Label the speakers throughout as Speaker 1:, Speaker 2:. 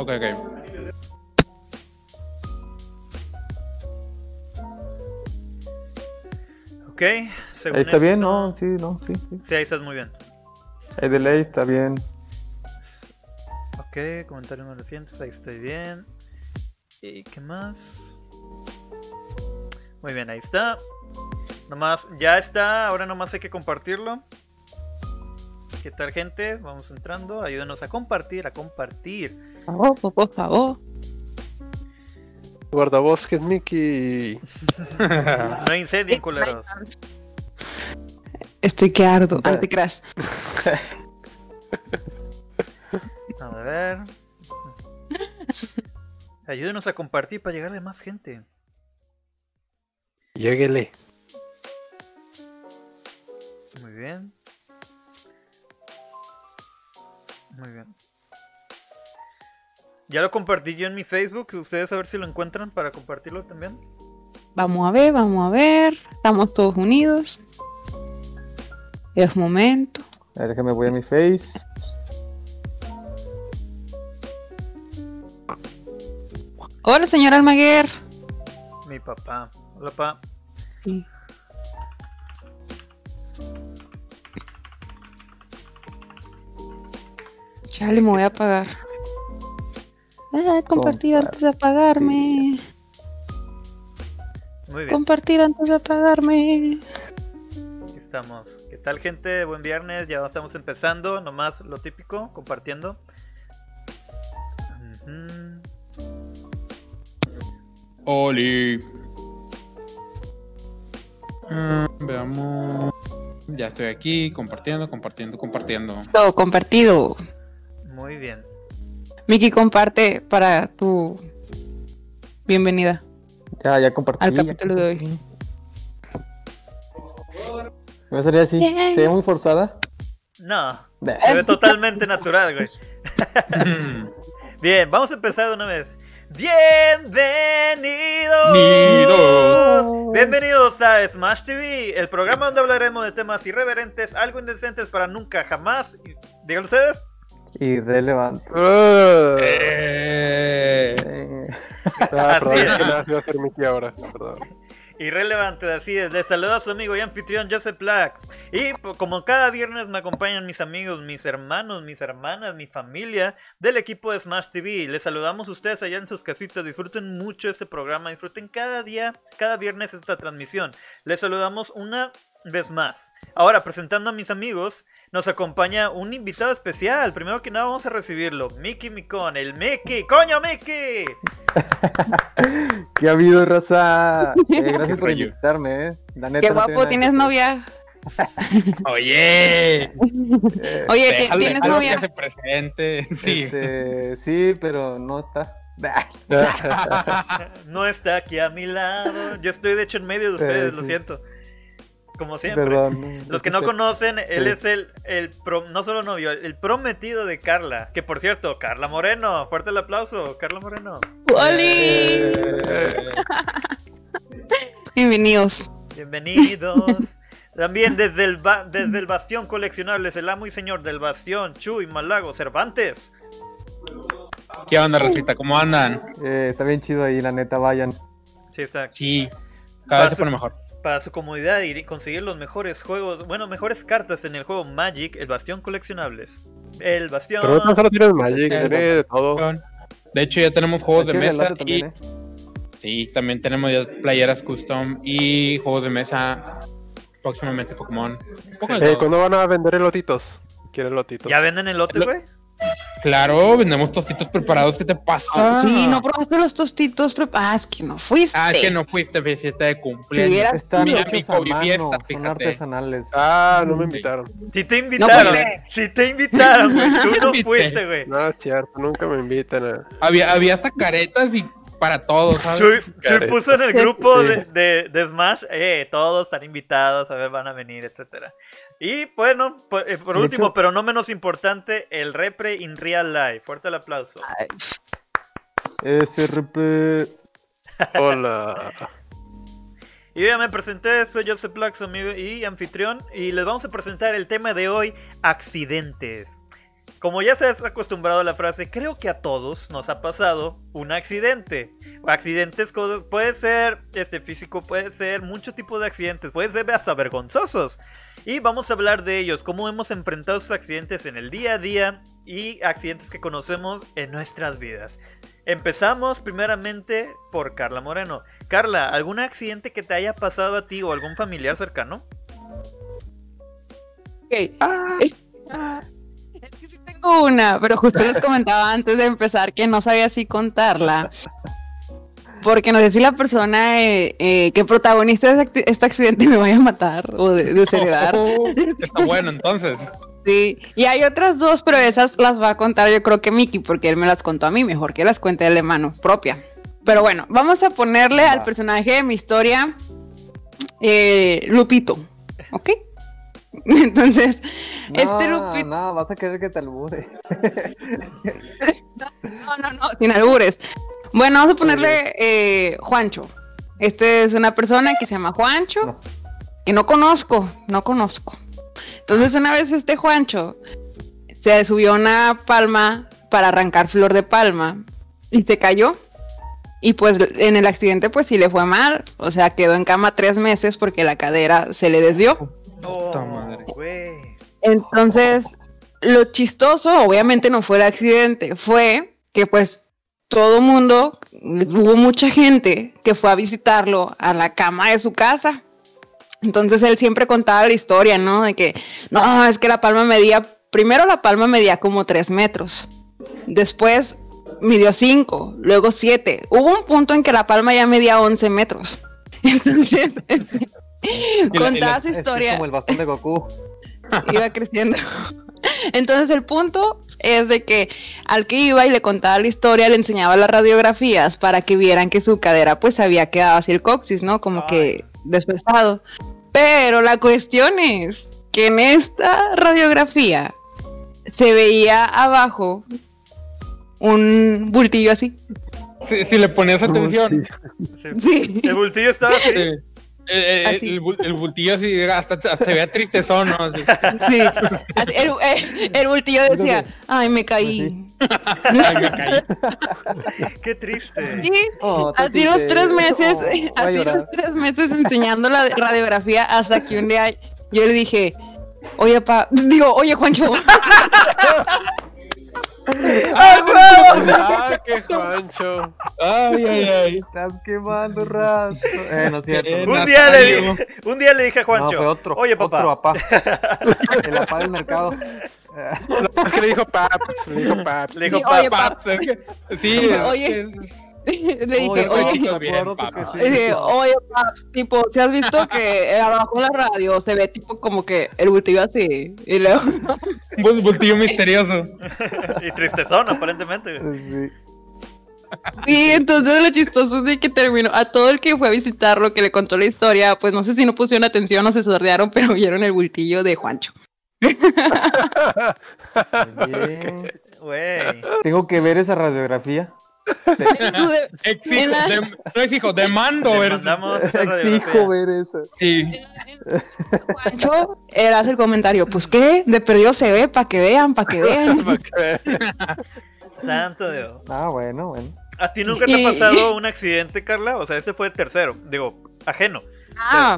Speaker 1: Ok, ok.
Speaker 2: Ok, según
Speaker 3: Ahí está bien, ¿no? Sí, no, sí, sí.
Speaker 2: Sí, ahí estás muy bien.
Speaker 3: Ahí de ley está bien.
Speaker 2: Ok, comentarios más recientes, ahí estoy bien. ¿Y qué más? Muy bien, ahí está. Nomás, ya está, ahora nomás hay que compartirlo. ¿Qué tal gente? Vamos entrando, ayúdenos a compartir, a compartir.
Speaker 4: Por favor, por favor.
Speaker 5: Guardabosques, Mickey.
Speaker 2: No incendien, culeros.
Speaker 4: Estoy que ardo. Ah, te creas.
Speaker 2: A ver. Ayúdenos a compartir para llegarle a más gente.
Speaker 5: Lléguele.
Speaker 2: Muy bien. Muy bien. Ya lo compartí yo en mi Facebook. Ustedes a ver si lo encuentran para compartirlo también.
Speaker 4: Vamos a ver, vamos a ver. Estamos todos unidos. Es momento.
Speaker 3: A ver, déjame voy a mi face.
Speaker 4: Hola, señor Almaguer.
Speaker 2: Mi papá. Hola, pa.
Speaker 4: Sí. Chale, me voy a apagar. Ah, compartir antes de apagarme.
Speaker 2: Muy bien.
Speaker 4: Compartir antes de apagarme.
Speaker 2: Aquí estamos. ¿Qué tal, gente? Buen viernes. Ya estamos empezando. Nomás lo típico, compartiendo. Ujú.
Speaker 1: Oli. Ah, veamos. Ya estoy aquí compartiendo, compartiendo, compartiendo.
Speaker 4: Todo compartido.
Speaker 2: Muy bien.
Speaker 4: Miki comparte para tu bienvenida
Speaker 3: Ya, ya compartí.
Speaker 4: al capítulo de hoy.
Speaker 3: Me va a salir así. ¿Se ve muy forzada?
Speaker 2: No. Se ve totalmente natural, güey. Bien, vamos a empezar de una vez. Bienvenidos.
Speaker 1: Bienvenidos.
Speaker 2: Bienvenidos a Smash TV, el programa donde hablaremos de temas irreverentes, algo indecentes para nunca jamás. Díganlo ustedes.
Speaker 3: Irrelevante.
Speaker 1: Eh,
Speaker 3: Eh,
Speaker 5: ah, ahora. Perdón.
Speaker 2: Irrelevante, así es. Les saluda a su amigo y anfitrión Joseph Black. Y po- como cada viernes me acompañan mis amigos, mis hermanos, mis hermanas, mi familia del equipo de Smash TV. Les saludamos a ustedes allá en sus casitas. Disfruten mucho este programa. Disfruten cada día, cada viernes esta transmisión. Les saludamos una vez más. Ahora, presentando a mis amigos, nos acompaña un invitado especial. Primero que nada vamos a recibirlo. Mickey Micón, el Mickey. ¡Coño, Mickey!
Speaker 3: ¿Qué ha habido, raza? Eh, gracias por invitarme, ¿eh? La neta,
Speaker 4: Qué guapo, ¿tienes novia?
Speaker 1: Oye.
Speaker 4: Oye, ¿ti-
Speaker 1: déjalo-
Speaker 4: ¿tienes novia?
Speaker 1: presente. Sí.
Speaker 3: este, sí, pero no está.
Speaker 2: No está aquí a mi lado. Yo estoy de hecho en medio de ustedes, lo
Speaker 3: sí.
Speaker 2: siento. Como siempre.
Speaker 3: Perdón.
Speaker 2: Los que no
Speaker 3: Este,
Speaker 2: conocen, él
Speaker 3: sí.
Speaker 2: es el, el pro- no solo novio, el prometido de Carla. Que por cierto, Carla Moreno. Fuerte el aplauso, Carla Moreno.
Speaker 4: ¡Oli!
Speaker 3: eh,
Speaker 4: Bienvenidos.
Speaker 2: Bienvenidos. También desde el, ba- desde el Bastión Coleccionables, el amo y señor del Bastión, Chuy Malago Cervantes.
Speaker 1: ¿Qué onda, Racita? ¿Cómo andan?
Speaker 3: eh, está bien chido ahí, la neta, vayan.
Speaker 2: Sí, está.
Speaker 1: Sí. Cada vez se pone mejor.
Speaker 2: Para su comodidad y conseguir los mejores juegos, bueno, mejores cartas en el juego Magic, el Bastión Coleccionables. El Bastión.
Speaker 5: Pero no solo tienes Magic,
Speaker 1: Eh,
Speaker 5: tiene de todo.
Speaker 1: De hecho, ya tenemos juegos de mesa
Speaker 3: enlace
Speaker 1: y
Speaker 3: también, ¿eh?
Speaker 1: sí, también tenemos ya playeras custom y juegos de mesa. Próximamente Pokémon. De
Speaker 5: Eh. ¿Cuándo van a vender elotitos? ¿Quieren lotitos?
Speaker 2: ¿Ya venden el lote,
Speaker 1: Lo-
Speaker 2: güey?
Speaker 1: Claro, vendemos tostitos preparados. ¿Qué te pasa?
Speaker 4: Sí, no probaste los tostitos preparados. Ah, es que no fuiste.
Speaker 1: Ah, es que no fuiste fiesta de cumpleaños.
Speaker 4: Si hubieras-
Speaker 3: Están
Speaker 1: Mira, mi fiesta,
Speaker 3: son
Speaker 1: fíjate.
Speaker 3: artesanales.
Speaker 5: Ah, no me
Speaker 1: Sí.
Speaker 5: invitaron.
Speaker 2: Si te invitaron, si te invitaron, güey. Tú no fuiste, güey.
Speaker 5: No, es cierto, nunca me invitan. A...
Speaker 1: Había, había hasta caretas y para todos, ¿sabes?
Speaker 2: Chuy, puso en el grupo
Speaker 3: Sí.
Speaker 2: de, de, de Smash, eh, todos están invitados, a ver, van a venir, etcétera. Y bueno, por, eh, por último,
Speaker 3: hecho-
Speaker 2: pero no menos importante, el repre in real life. Fuerte el aplauso.
Speaker 4: Ay,
Speaker 3: SRP.
Speaker 5: Hola.
Speaker 2: Y ya me presenté, soy Joseph Black, su amigo y anfitrión, y les vamos a presentar el tema de hoy, accidentes. como ya se has acostumbrado a la frase, creo que a todos nos ha pasado un accidente. Accidentes puede ser este físico, puede ser mucho tipo de accidentes, puede ser hasta vergonzosos. Y vamos a hablar de ellos, cómo hemos enfrentado esos accidentes en el día a día y accidentes que conocemos en nuestras vidas. Empezamos primeramente por Carla Moreno. Carla, ¿algún accidente que te haya pasado a ti o algún familiar cercano?
Speaker 4: Ok. Es que sí tengo una, pero justo les comentaba antes de empezar que no sabía si contarla. Porque no sé si la persona eh, eh, que protagoniza este acci- este accidente me vaya a matar o de, de desheredar.
Speaker 1: Oh, está bueno, entonces.
Speaker 4: Sí, y hay otras dos, pero esas las va a contar yo creo que Miki, porque él me las contó a mí, mejor que las cuente él de mano propia. Pero bueno, vamos a ponerle al personaje de mi historia eh, Lupito, ¿ok? Entonces, este
Speaker 3: No,
Speaker 4: Lupito...
Speaker 3: no, vas a querer que te albure.
Speaker 4: No, no, no, sin albures. Bueno, vamos a ponerle eh, Juancho. Este es una persona que se llama Juancho,
Speaker 3: No.
Speaker 4: que no conozco, no conozco. Entonces una vez este Juancho se subió a una palma para arrancar flor de palma y se cayó. Y pues en el accidente pues sí le fue mal, o sea, quedó en cama tres meses porque la cadera se le desvió.
Speaker 1: Puta madre.
Speaker 2: güey.
Speaker 4: Entonces, lo chistoso, obviamente no fue el accidente, fue que pues todo mundo, hubo mucha gente que fue a visitarlo a la cama de su casa. Entonces él siempre contaba la historia, ¿no? De que, no, es que la palma medía, primero la palma medía como tres metros, después midió cinco, luego siete. Hubo un punto en que la palma ya medía 11 metros. Entonces, contaba su
Speaker 3: Es, es
Speaker 4: historia
Speaker 3: como el bastón de Goku.
Speaker 4: iba creciendo. Entonces el punto es de que al que iba y le contaba la historia, le enseñaba las radiografías para que vieran que su cadera pues había quedado así el coxis, ¿no? Como que despestado. Pero la cuestión es que en esta radiografía se veía abajo un bultillo así.
Speaker 1: Si, si le ponías atención.
Speaker 2: Sí.
Speaker 4: Sí.
Speaker 2: El bultillo estaba así.
Speaker 1: Eh, el, bul- el bultillo así hasta, hasta se veía tristezón, ¿no? Así.
Speaker 4: Sí. Así, El, el- el bultillo decía, ay, me caí.
Speaker 1: Ay, me caí.
Speaker 2: Qué triste.
Speaker 4: Sí,
Speaker 3: Oh,
Speaker 4: Así los tres meses,
Speaker 3: Oh,
Speaker 4: así los tres meses enseñando la radiografía hasta que un día yo le dije, oye pa, digo, oye Juancho,
Speaker 5: ¡Ah, qué Juancho!
Speaker 1: Ay, ay, ay.
Speaker 3: Estás quemando rastro. Eh, no es cierto.
Speaker 1: Eh,
Speaker 2: Un día, le dije, un día le dije a
Speaker 3: no,
Speaker 2: Juancho,
Speaker 3: fue otro.
Speaker 2: oye papá,
Speaker 3: Otro apá. El apá del mercado.
Speaker 5: No, es que le dijo Paps, le dijo Paps.
Speaker 2: le dijo
Speaker 4: Sí,
Speaker 2: papá,
Speaker 4: oye,
Speaker 1: Paps, es que- sí,
Speaker 4: Oye.
Speaker 1: es-
Speaker 4: le dije,
Speaker 3: oye,
Speaker 4: oye,
Speaker 1: bien,
Speaker 3: sí.
Speaker 4: dije, oye pa, tipo, si has visto que abajo en la radio se ve tipo como que el bultillo así, y luego,
Speaker 1: bul- bultillo misterioso.
Speaker 2: y tristezón aparentemente.
Speaker 3: Sí.
Speaker 4: sí, entonces lo chistoso es de que terminó, a todo el que fue a visitarlo, que le contó la historia, pues no sé si no pusieron atención o se sordearon, pero vieron el bultillo de Juancho.
Speaker 3: Bien. Tengo que ver esa radiografía.
Speaker 4: De-
Speaker 1: Exijo,
Speaker 4: la-
Speaker 1: no exijo, demando ver.
Speaker 3: Exijo ver eso.
Speaker 1: Sí.
Speaker 4: Juancho, él hace el comentario, pues qué, de perdido se ve, para que vean, para que vean.
Speaker 2: Santo Dios.
Speaker 3: Ah, bueno, bueno.
Speaker 2: ¿A ti nunca te ha pasado un accidente, Carla? O sea, este fue el tercero, digo, ajeno.
Speaker 4: Ah,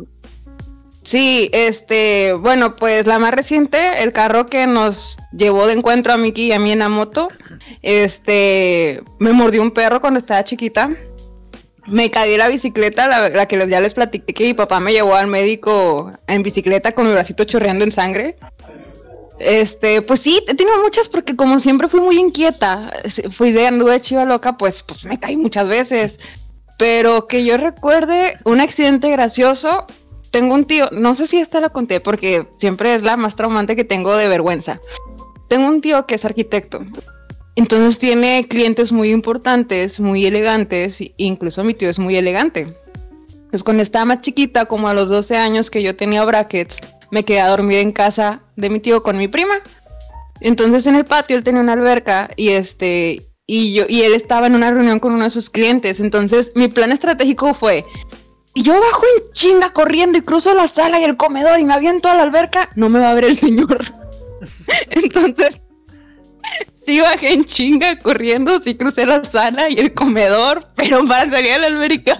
Speaker 4: sí, este, bueno, pues la más reciente, el carro que nos llevó de encuentro a Miki y a mí en la moto, este, me mordió un perro cuando estaba chiquita. Me caí de la bicicleta, la, que ya les platiqué que mi papá me llevó al médico en bicicleta con mi bracito chorreando en sangre. Este, pues sí, he tenido muchas porque como siempre fui muy inquieta, fui de anduve chiva loca, pues, pues me caí muchas veces. Pero que yo recuerde un accidente gracioso, tengo un tío, no sé si esta la conté porque siempre es la más traumante que tengo de vergüenza. Tengo un tío que es arquitecto. Entonces tiene clientes muy importantes, muy elegantes, e incluso mi tío es muy elegante. Pues cuando estaba más chiquita, como a los 12 años que yo tenía brackets, me quedé a dormir en casa de mi tío con mi prima. Entonces en el patio él tenía una alberca y este y yo y él estaba en una reunión con uno de sus clientes. Entonces mi plan estratégico fue si yo bajo en chinga corriendo y cruzo la sala y el comedor y me aviento a la alberca, no me va a ver el señor. Entonces Sí bajé en chinga corriendo, sí crucé la sala y el comedor, pero para salir a la alberca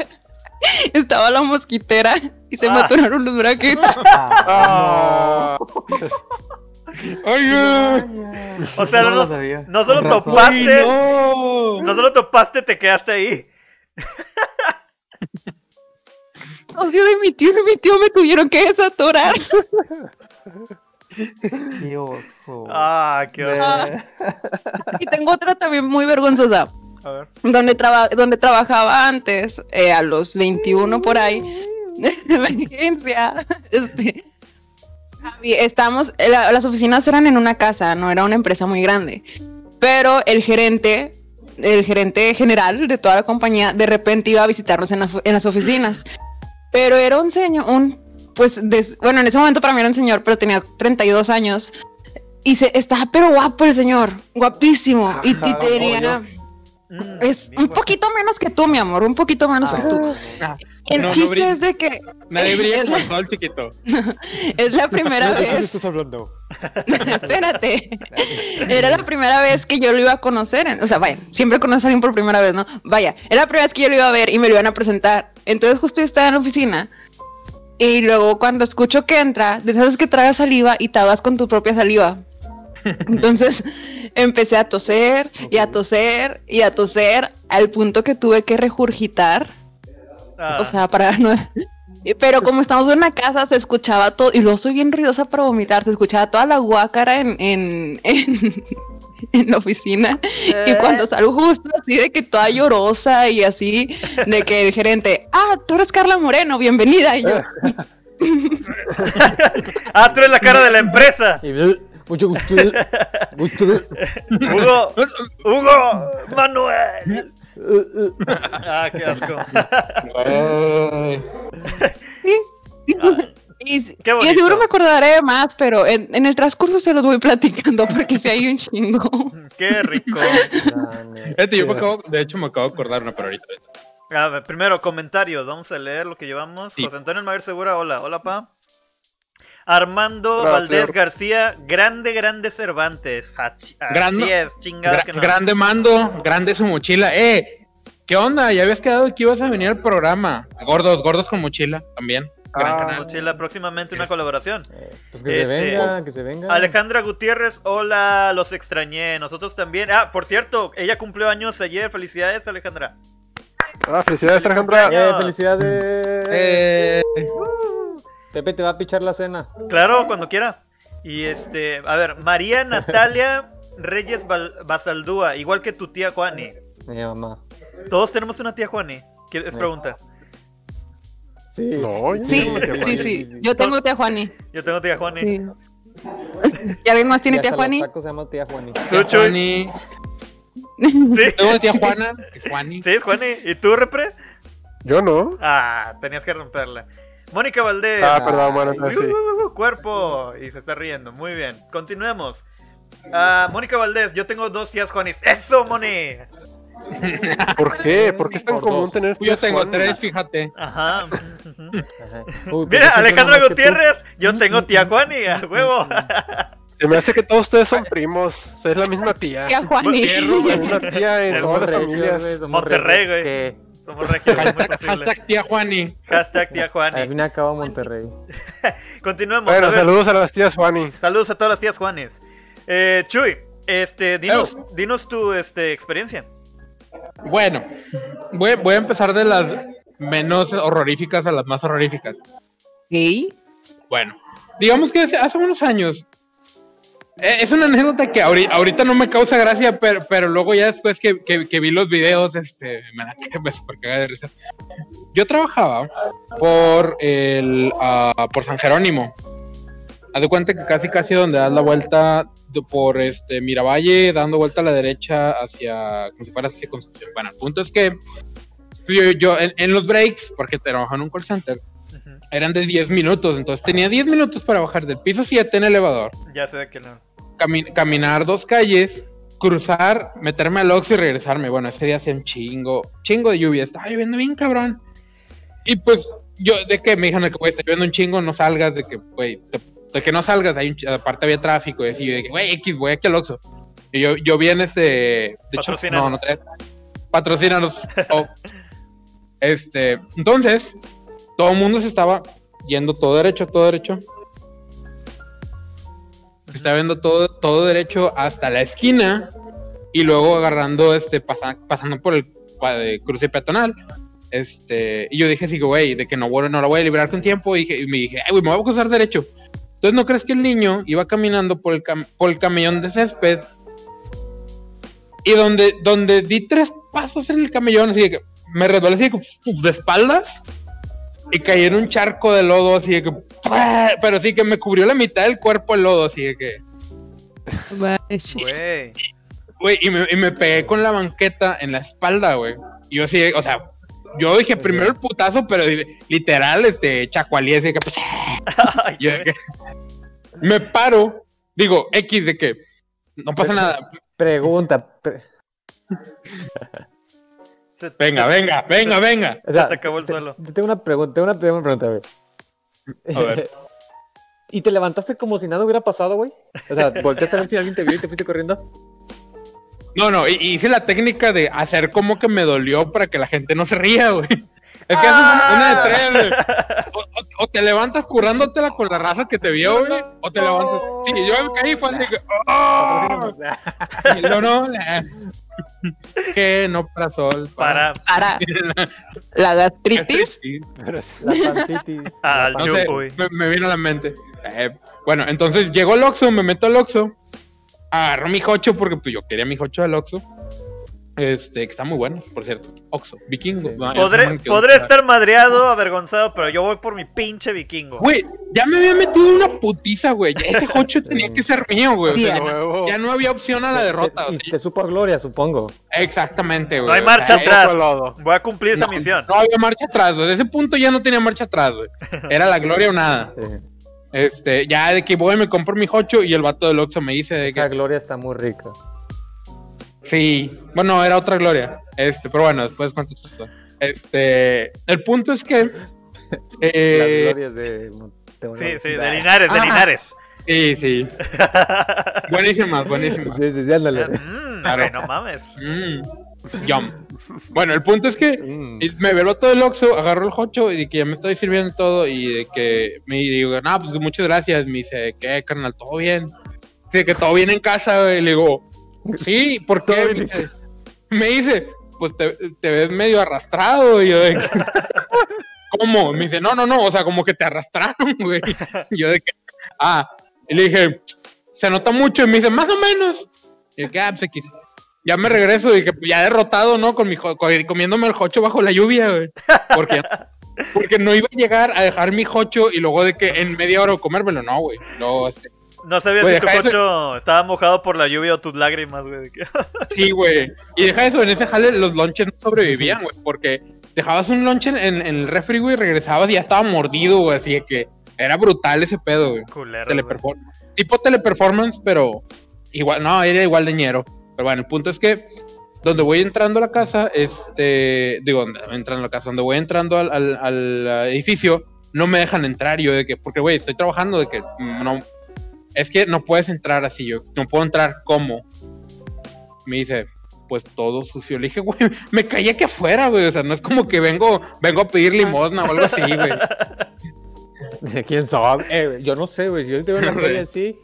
Speaker 4: estaba la mosquitera y se me
Speaker 2: Ah.
Speaker 4: atoraron los brackets.
Speaker 5: Ah,
Speaker 1: Oye,
Speaker 2: O sea,
Speaker 3: no,
Speaker 2: no,
Speaker 3: sabía.
Speaker 2: no solo topaste,
Speaker 1: no.
Speaker 2: no solo topaste, te quedaste ahí.
Speaker 4: Odio de mi tío y mi tío me tuvieron que desatorar.
Speaker 3: Qué oso.
Speaker 2: Ah, qué horror.
Speaker 4: Ah. Y tengo otra también muy vergonzosa.
Speaker 2: A ver.
Speaker 4: donde, traba- donde trabajaba antes, eh, a los 21 por ahí, de emergencia, este, estamos, la- las oficinas eran en una casa, no era una empresa muy grande, pero el gerente, el gerente general de toda la compañía, de repente iba a visitarnos en, la- en las oficinas, pero era un señor, un, pues, des- bueno, en ese momento para mí era un señor, pero tenía 32 años. Y se, estaba pero guapo el señor, guapísimo. Y, y
Speaker 3: Ajá,
Speaker 4: tenía,
Speaker 2: Mm,
Speaker 4: es
Speaker 2: bien
Speaker 4: un
Speaker 2: guapo.
Speaker 4: poquito menos que tú, mi amor, un poquito menos que tú.
Speaker 1: Ah,
Speaker 4: El
Speaker 1: no, no
Speaker 4: chiste
Speaker 1: brilla.
Speaker 4: es de que
Speaker 1: Nadie brilla
Speaker 4: la,
Speaker 1: sol, chiquito.
Speaker 4: es la primera
Speaker 3: ¿De qué
Speaker 4: vez,
Speaker 3: estás hablando?
Speaker 4: espérate, era la primera vez que yo lo iba a conocer, en- o sea, vaya, siempre conoces a alguien por primera vez, ¿no? Vaya, era la primera vez que yo lo iba a ver y me lo iban a presentar. Entonces justo yo estaba en la oficina y luego cuando escucho que entra, de esas que tragas saliva y te ahogas con tu propia saliva. Entonces empecé a toser y a toser y a toser al punto que tuve que regurgitar.
Speaker 2: Ah,
Speaker 4: O sea, para no. Pero como estamos en una casa, se escuchaba todo. Y luego soy bien ruidosa para vomitar. Se escuchaba toda la guácara en, en, en, en la oficina. Y
Speaker 2: Eh.
Speaker 4: cuando salgo justo así de que toda llorosa y así, de que el gerente, ah, tú eres Carla Moreno, bienvenida. Y yo,
Speaker 2: ah, tú eres la cara de la empresa.
Speaker 3: Mucho gusto. gusto.
Speaker 2: Hugo, Hugo, Manuel. Ah, qué asco.
Speaker 4: y seguro me acordaré de más, pero en, en el transcurso se los voy platicando porque si hay un chingo.
Speaker 2: Qué rico.
Speaker 1: Fíjate, yo me acabo, de hecho me acabo de acordar una, pero ahorita.
Speaker 2: A ver, primero, comentarios. Vamos a leer lo que llevamos.
Speaker 1: Sí.
Speaker 2: José Antonio Almaguer Segura, hola. Hola, pa. Armando
Speaker 5: Hola,
Speaker 2: Valdés
Speaker 5: señor.
Speaker 2: García, grande, grande Cervantes. Así
Speaker 1: Grande-
Speaker 2: es, chingada
Speaker 1: Gra-
Speaker 2: que no.
Speaker 1: Grande mando, grande su mochila. ¡Eh! ¿Qué onda? Ya habías quedado que ibas a venir al programa. Gordos, gordos con mochila también. Gran
Speaker 5: Ah,
Speaker 1: canal.
Speaker 2: Mochila, próximamente una colaboración.
Speaker 3: Pues que
Speaker 2: Este,
Speaker 3: se venga, que se venga.
Speaker 2: Alejandra Gutiérrez, hola, los extrañé. Nosotros también. Ah, por cierto, ella cumplió años ayer. Felicidades, Alejandra.
Speaker 5: Ah, felicidades, Alejandra.
Speaker 3: Eh, felicidades.
Speaker 1: Eh,
Speaker 3: Pepe te va a pichar la cena.
Speaker 2: Claro, cuando quiera. Y este, a ver, María Natalia Reyes Bal- Basaldúa, igual que tu tía Juani.
Speaker 3: Mi mamá.
Speaker 2: Todos tenemos una tía Juani. ¿Qué es pregunta?
Speaker 3: Sí.
Speaker 5: No, yo
Speaker 4: Sí,
Speaker 5: no
Speaker 4: sí. Yo tengo tía Juani.
Speaker 2: Yo tengo tía Juani.
Speaker 4: Sí. ¿Y alguien más tiene
Speaker 3: Y
Speaker 4: tía Juani?
Speaker 3: tacos se llama tía Juani.
Speaker 2: ¿Tú, Chuy? Sí.
Speaker 1: Tengo tía Juana. Juani.
Speaker 2: Sí, es Juani. ¿Y tú, Repre?
Speaker 5: Yo no.
Speaker 2: Ah, tenías que romperla. Mónica Valdés.
Speaker 5: Ah, perdón, bueno, sí.
Speaker 2: Uh, uh, uh, cuerpo. Y se está riendo. Muy bien. Continuemos. Ah, Mónica Valdés, yo tengo dos tías Juanis. ¡Eso, Moni!
Speaker 5: ¿Por qué? ¿Por qué es tan
Speaker 3: Por
Speaker 5: común
Speaker 3: dos.
Speaker 5: tener
Speaker 1: Yo
Speaker 5: tías
Speaker 1: tengo tres, fíjate.
Speaker 2: Ajá.
Speaker 3: Uy,
Speaker 2: Mira,
Speaker 3: tú.
Speaker 2: Gutiérrez, yo tengo tía Juani, a huevo.
Speaker 5: Se me hace que todos ustedes son primos. O sea, es la misma tía.
Speaker 4: Tía Juani.
Speaker 5: Una tía en todas las familias.
Speaker 2: Monterrey, güey.
Speaker 3: que
Speaker 2: Somos regios, es muy
Speaker 1: Hashtag, tía Juani.
Speaker 2: Hashtag tía
Speaker 3: Al
Speaker 2: Juani.
Speaker 3: fin y al cabo Monterrey.
Speaker 2: Continuemos.
Speaker 5: Bueno, saludos a las tías Juani.
Speaker 2: Saludos a todas las tías Juanes. Eh, Chuy, este, dinos, dinos tu este, experiencia.
Speaker 1: Bueno, voy, voy a empezar de las menos horroríficas a las más horroríficas.
Speaker 4: ¿Qué?
Speaker 1: Bueno, digamos que hace, hace unos años. eh, es una anécdota que ahori- ahorita no me causa gracia, pero, pero luego ya después que, que- que vi los videos, este, me da que me super caga de risa. Yo trabajaba por el ah, por San Jerónimo. Haz de cuenta que casi casi donde das la vuelta de- por este Miravalle, dando vuelta a la derecha hacia como si fueras hacia Concepción. Bueno, el punto es que yo, yo en, en los breaks, porque trabajaba en un call center, eran de 10 minutos, entonces tenía 10 minutos para bajar del piso 7 en elevador,
Speaker 2: Ya sé de que no.
Speaker 1: cami- caminar dos calles, cruzar, meterme al Oxxo y regresarme. Bueno, ese día hacía un chingo, chingo de lluvia, estaba lloviendo bien cabrón. Y pues yo, de que me dijeron que, güey, está lloviendo un chingo, no salgas, de que, güey, te- de que no salgas, hay un aparte había tráfico y así, de que, güey, X, voy aquí al Oxxo. Y yo, yo vi en este. De hecho, no, no traes. Patrocínanos. Oh. Este. Entonces, todo el mundo se estaba yendo todo derecho, todo derecho. Se estaba viendo todo, todo derecho hasta la esquina. Y luego agarrando, este, pasa- pasando por el de cruce peatonal. Este, y yo dije así, güey, de que no, voy- no la voy a librar con tiempo. Y, dije- y me dije, ay, güey, me voy a cruzar derecho. Entonces, ¿no crees que el niño iba caminando por el, cam- por el camellón de césped? Y donde, donde di tres pasos en el camellón, así de que me resbalé así de, ¡puf! de espaldas y caí en un charco de lodo, así de que, pero sí que me cubrió la mitad del cuerpo el lodo, así de que.
Speaker 2: Güey.
Speaker 1: güey, y me, y me pegué con la banqueta en la espalda, güey. Y yo así, o sea, yo dije primero el putazo, pero literal, este, chacualí así que, pues, Yo me paro, digo, X de que no pasa nada.
Speaker 3: Pregunta. pre-
Speaker 2: Se-
Speaker 1: Venga,
Speaker 2: se-
Speaker 1: venga, venga, venga.
Speaker 3: O sea,
Speaker 2: te acabó el
Speaker 3: te-
Speaker 2: suelo.
Speaker 3: te Tengo una pregunta, tengo una, tengo una pregunta, güey.
Speaker 1: A ver.
Speaker 3: ¿Y te levantaste como si nada hubiera pasado, güey? O sea, volteaste a ver si alguien te vio y te fuiste corriendo.
Speaker 1: No, no, hice la técnica de hacer como que me dolió para que la gente no se ría, güey. Es que haces una, una de tres, güey. O, o- o te levantas currándotela con la raza que te vio, güey. O te levantas. Sí, yo me caí fue así que. ¡oh! Yo no. la- Que no para sol.
Speaker 2: Para
Speaker 4: Para la gastritis.
Speaker 1: Sí,
Speaker 3: La
Speaker 1: No sé,
Speaker 2: güey.
Speaker 1: me, me vino a la mente. Eh, bueno, entonces llegó el Oxxo, me meto al Oxxo. Agarro mi jocho porque pues, yo quería mi jocho del Oxxo. Este, que está muy bueno, por cierto. Oxxo, vikingo.
Speaker 3: Sí.
Speaker 1: No,
Speaker 2: Podré, estar madreado, avergonzado, pero yo voy por mi pinche vikingo.
Speaker 1: Güey, ya me había metido una putiza, güey. Ese jocho tenía que ser mío, güey. O sea, ya no había opción a la derrota. o sea,
Speaker 3: te supo a gloria, supongo.
Speaker 1: exactamente, güey.
Speaker 2: No hay
Speaker 1: O sea,
Speaker 2: marcha atrás. Voy a cumplir esa misión.
Speaker 1: No había marcha atrás, güey. Desde ese punto ya no tenía marcha atrás, güey. Era la gloria o nada.
Speaker 3: Sí.
Speaker 1: Este, ya de que voy, me compro mi jocho y el vato del Oxxo me dice de
Speaker 3: Esa
Speaker 1: que.
Speaker 3: gloria está muy rica.
Speaker 1: Sí, bueno, era otra gloria. Este, pero bueno, después cuento otra historia. Este, el punto es que.
Speaker 3: Las
Speaker 1: Eh,
Speaker 3: glorias de
Speaker 2: Sí, sí, de Linares, de
Speaker 1: Ah.
Speaker 2: Linares.
Speaker 1: sí, sí. Buenísimas, buenísimas.
Speaker 3: Sí, sí, sí, ándale.
Speaker 2: Mm,
Speaker 1: Claro.
Speaker 2: no mames.
Speaker 1: Mm, yum. Bueno, el punto es que
Speaker 3: Mm.
Speaker 1: y me veló todo el Oxxo, agarró el jocho y que ya me estoy sirviendo todo y de que me digo, no, pues muchas gracias. Me dice, ¿qué, carnal? ¿Todo bien? Dice que todo bien en casa, güey. Le digo, sí, ¿por qué? Me dice, me dice, pues te, te ves medio arrastrado. Y yo de que, ¿cómo? Me dice, no, no, no, o sea, como que te arrastraron, güey. Y yo de que, ah, y le dije, se nota mucho. Y me dice, más o menos. Y yo, que, ah, pues. Ya me regreso y que ya derrotado, ¿no? Con mi comiéndome el jocho bajo la lluvia, güey. Porque, porque no iba a llegar a dejar mi jocho y luego de que en media hora comérmelo, no, güey. Luego, este,
Speaker 2: No sabía
Speaker 1: Güey,
Speaker 2: si tu cocho estaba mojado por la lluvia o tus lágrimas, güey.
Speaker 1: sí, güey. Y deja eso, en ese jale los lonches no sobrevivían, güey. Porque dejabas un lonche en, en el refri, güey, y regresabas y ya estaba mordido, güey. Así de que era brutal ese pedo, güey.
Speaker 2: Culero. güey.
Speaker 1: Tipo teleperformance, pero igual, no, era igual de ñero. Pero bueno, el punto es que donde voy entrando a la casa, este, digo, entrando a la casa, donde voy entrando al, al- al edificio, no me dejan entrar yo de que, porque güey, estoy trabajando de que no, es que no puedes entrar así, yo no puedo entrar, ¿cómo? Me dice, pues todo sucio. Le dije, güey, me caí aquí afuera, güey, o sea, no es como que vengo, vengo a pedir limosna o algo así, güey.
Speaker 3: ¿Quién sabe? Eh, yo no sé, güey. Si yo te veo una
Speaker 1: sé.
Speaker 3: así,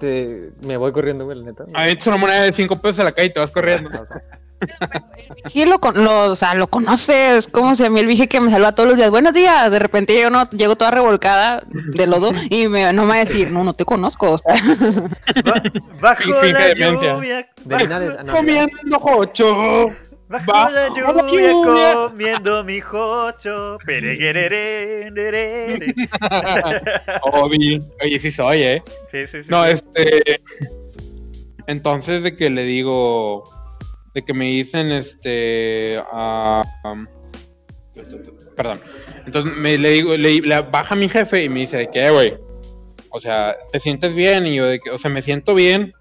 Speaker 3: te... me voy corriendo, güey, la neta.
Speaker 1: A mí una moneda de 5 pesos a la calle y te vas corriendo.
Speaker 4: Sí, lo, con- lo, o sea, lo conoces, como si a mí el viejo que me saluda todos los días, buenos días, de repente yo no, llego toda revolcada de lodo y me, no me va a decir, no, no te conozco, o sea,
Speaker 2: Ba- bajo la lluvia.
Speaker 3: De Linares, ah, no,
Speaker 1: Comiendo jocho.
Speaker 2: Bajo
Speaker 1: Bajo
Speaker 2: la lluvia,
Speaker 1: lluvia.
Speaker 2: comiendo mi jocho.
Speaker 1: Obi. Oye, sí soy, ¿eh?
Speaker 2: Sí, sí, sí.
Speaker 1: No, este. Entonces, de que le digo. De que me dicen, este. ah, um, perdón. Entonces, me, le digo, le, le baja mi jefe y me dice, de que, "Eh, güey. O sea, ¿te sientes bien? Y yo, de que, o sea, me siento bien.